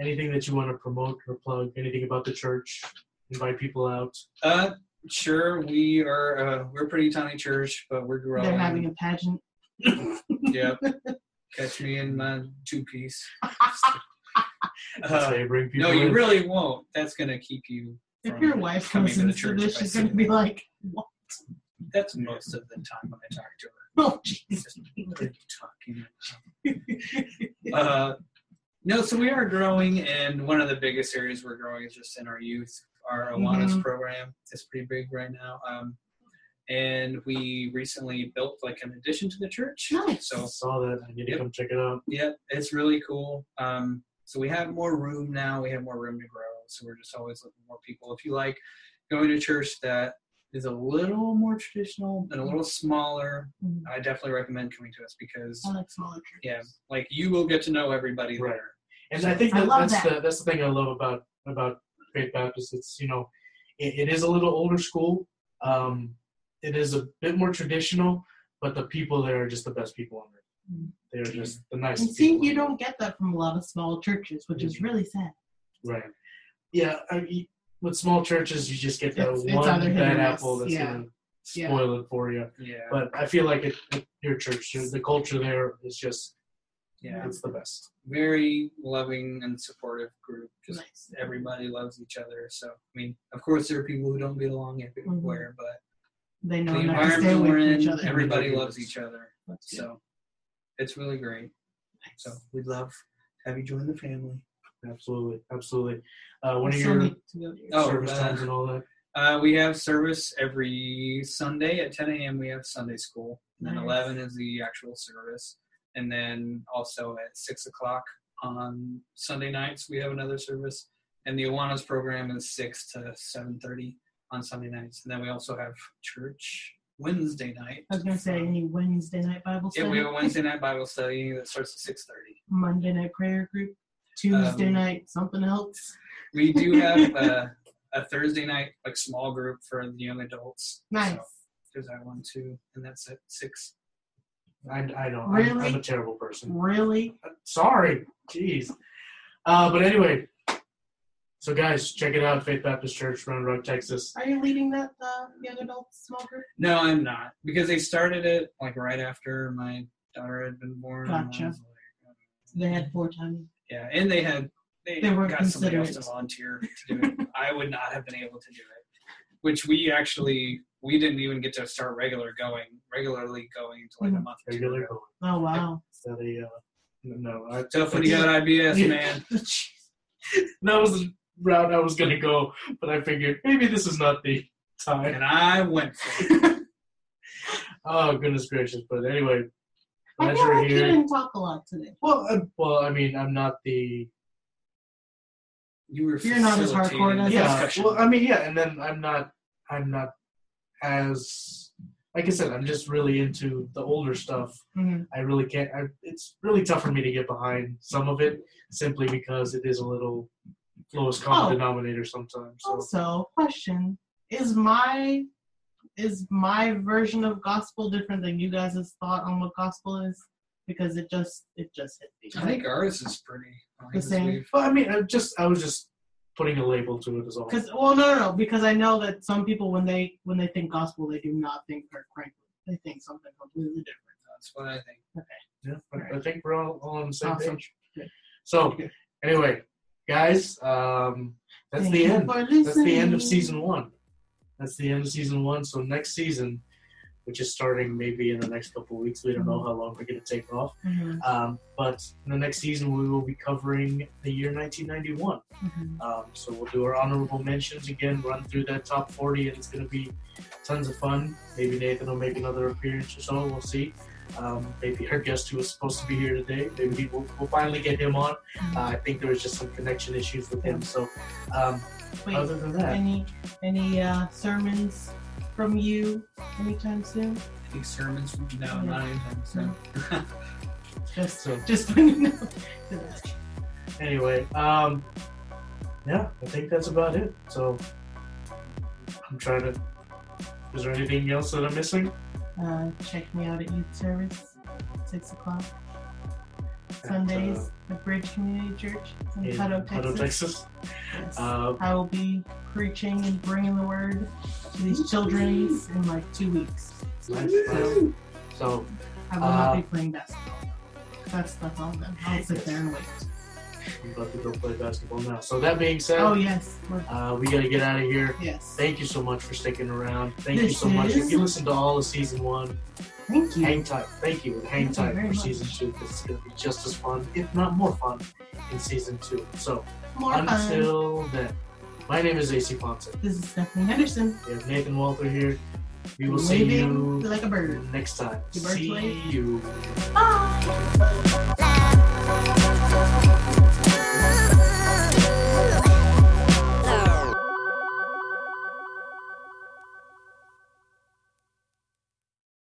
anything that you want to promote or plug? Anything about the church? Invite people out. uh, sure, we are uh, we're a pretty tiny church, but we're growing. They're having a pageant. Yep. Catch me in my two piece. Say, bring people no, you in. really won't. That's gonna keep you. If your wife coming comes to the into church this, she's going to be like, what? That's most of the time when I talk to her. Oh, Jesus. What are you talking about? uh, no, so we are growing, and one of the biggest areas we're growing is just in our youth. Our Awanas Mhm. program is pretty big right now. Um, and we recently built like an addition to the church. Nice. So I saw that. I need to Yep. come check it out. yeah, it's really cool. Um, so we have more room now. We have more room to grow. So we're just always looking for more people. If you like going to church that is a little more traditional and a little smaller, Mhm. I definitely recommend coming to us because I like smaller churches. yeah, like you will get to know everybody Right. there. And I think that, love that's that. the that's the thing I love about about Great Baptist. It's you know, it, it is a little older school. Um, it is a bit more traditional, but the people there are just the best people on earth. Mm. They're just the And see, people you don't get that from a lot of small churches, which is Mhm. really sad. Right. Yeah, I mean, with small churches, you just get that It's- it's one either hit or bad apple that's yeah. gonna Yeah. spoil it for you. Yeah. But I feel like at, at your church, the culture there is just Yeah, It's the best. very loving and supportive group. Just Nice. everybody loves each other. So I mean, of course, there are people who don't get along everywhere, mm-hmm. but They know the not stay environment we're in, each other. everybody Everybody loves each other. That's good. So it's really great. So we'd love to have you join the family. Absolutely, absolutely. Uh, one I of your need to go to your- Oh, service uh, times and all that. Uh, we have service every Sunday at 10 a.m. We have Sunday school, and then 11 is the actual service, and then also at six o'clock on Sunday nights we have another service, and the Awanas program is six to 7:30 on Sunday nights, and then we also have church Wednesday night. I was gonna say any Wednesday night Bible study. Yeah, we have a Wednesday night Bible study that starts at 6:30. Monday night prayer group. Tuesday Um, night something else. We do have uh, a Thursday night like small group for the young adults. Nice. So there's that one too, and that's at six. I, I know. I'm, Really? I'm a terrible person. Really? Sorry. Jeez. Uh, but anyway, so guys, check it out. Faith Baptist Church, Round Rock, Texas. Are you leading that uh, young adult small group? No, I'm not because they started it like right after my daughter had been born. Gotcha. was like, They had four times. Yeah, and they had they, They weren't got somebody else to volunteer to do it. I would not have been able to do it. Which we actually we didn't even get to start regular going regularly going until like a Mhm. month or two Regular going. Oh wow. So they, uh, no, I, Tough when you got IBS, man. that was the route I was gonna go, but I figured maybe this is not the time. And I went for it. Oh goodness gracious! But anyway, I glad feel like you here. didn't talk a lot today. Well, uh, well, I mean, I'm not the You were You're not as facilitating hardcore the as yeah. discussion. Well, I mean, yeah, and then I'm not, I'm not as like I said, I'm just really into the older stuff. Mhm. I really can't. I, it's really tough for me to get behind some of it, simply because it is a little lowest common Oh. denominator sometimes. So Also, question: Is my is my version of gospel different than you guys' thought on what gospel is? Because it just it just hit me. I think ours is pretty. I The same. Well, I mean, I just I was just putting a label to it as all. Because well, no, no, no. Because I know that some people when they when they think gospel, they do not think Kirk Franklin. They think something completely different. That's what I think. Okay. Yeah, I, I think we're all, all on the same Awesome. page. Good. So, Good. anyway, guys, um, that's Thank the end. That's the end of season one. That's the end of season one. So next season, which is starting maybe in the next couple of weeks, we don't know how long we're going to take off. Mhm, Um, but in the next season, we will be covering the year 1991. mhm. Um, so we'll do our honorable mentions again, run through that top 40, and it's going to be tons of fun. Maybe Nathan will make another appearance or so. We'll see. Um, maybe our guest who was supposed to be here today, maybe he will, we'll finally get him on. Uh, I think there was just some connection issues with him. So um, Wait, other than that, any any uh, sermons from you anytime soon? Any sermons? No, Yeah. not anytime soon. Just So- just when you know. anyway, um, yeah, I think that's about it. So I'm trying to. Is there anything else that I'm missing? Uh, check me out at youth service, six o'clock At, Sundays at Bridge Community Church in in Hutto, Hutto, Texas. Texas. Yes. Uh, I will be preaching and bringing the word to these children in like two weeks. nice, nice. So I will Uh, not be playing basketball. That's that's all. I'll sit there and wait. I'm about to go play basketball now. So that being said, Oh yes, uh, we got to get out of here. yes. Thank you so much for sticking around. Thank you This so much. If you listened to all of season one, Thank you. hang tight. Thank you, and hang Thank tight very for much. season two because it's going to be just as fun, if not more fun, in season two. So More fun. until then, my name is AC Ponce. This is Stephanie Henderson. We have Nathan Walter here. We will see you like a bird. next time. See play? you. Bye.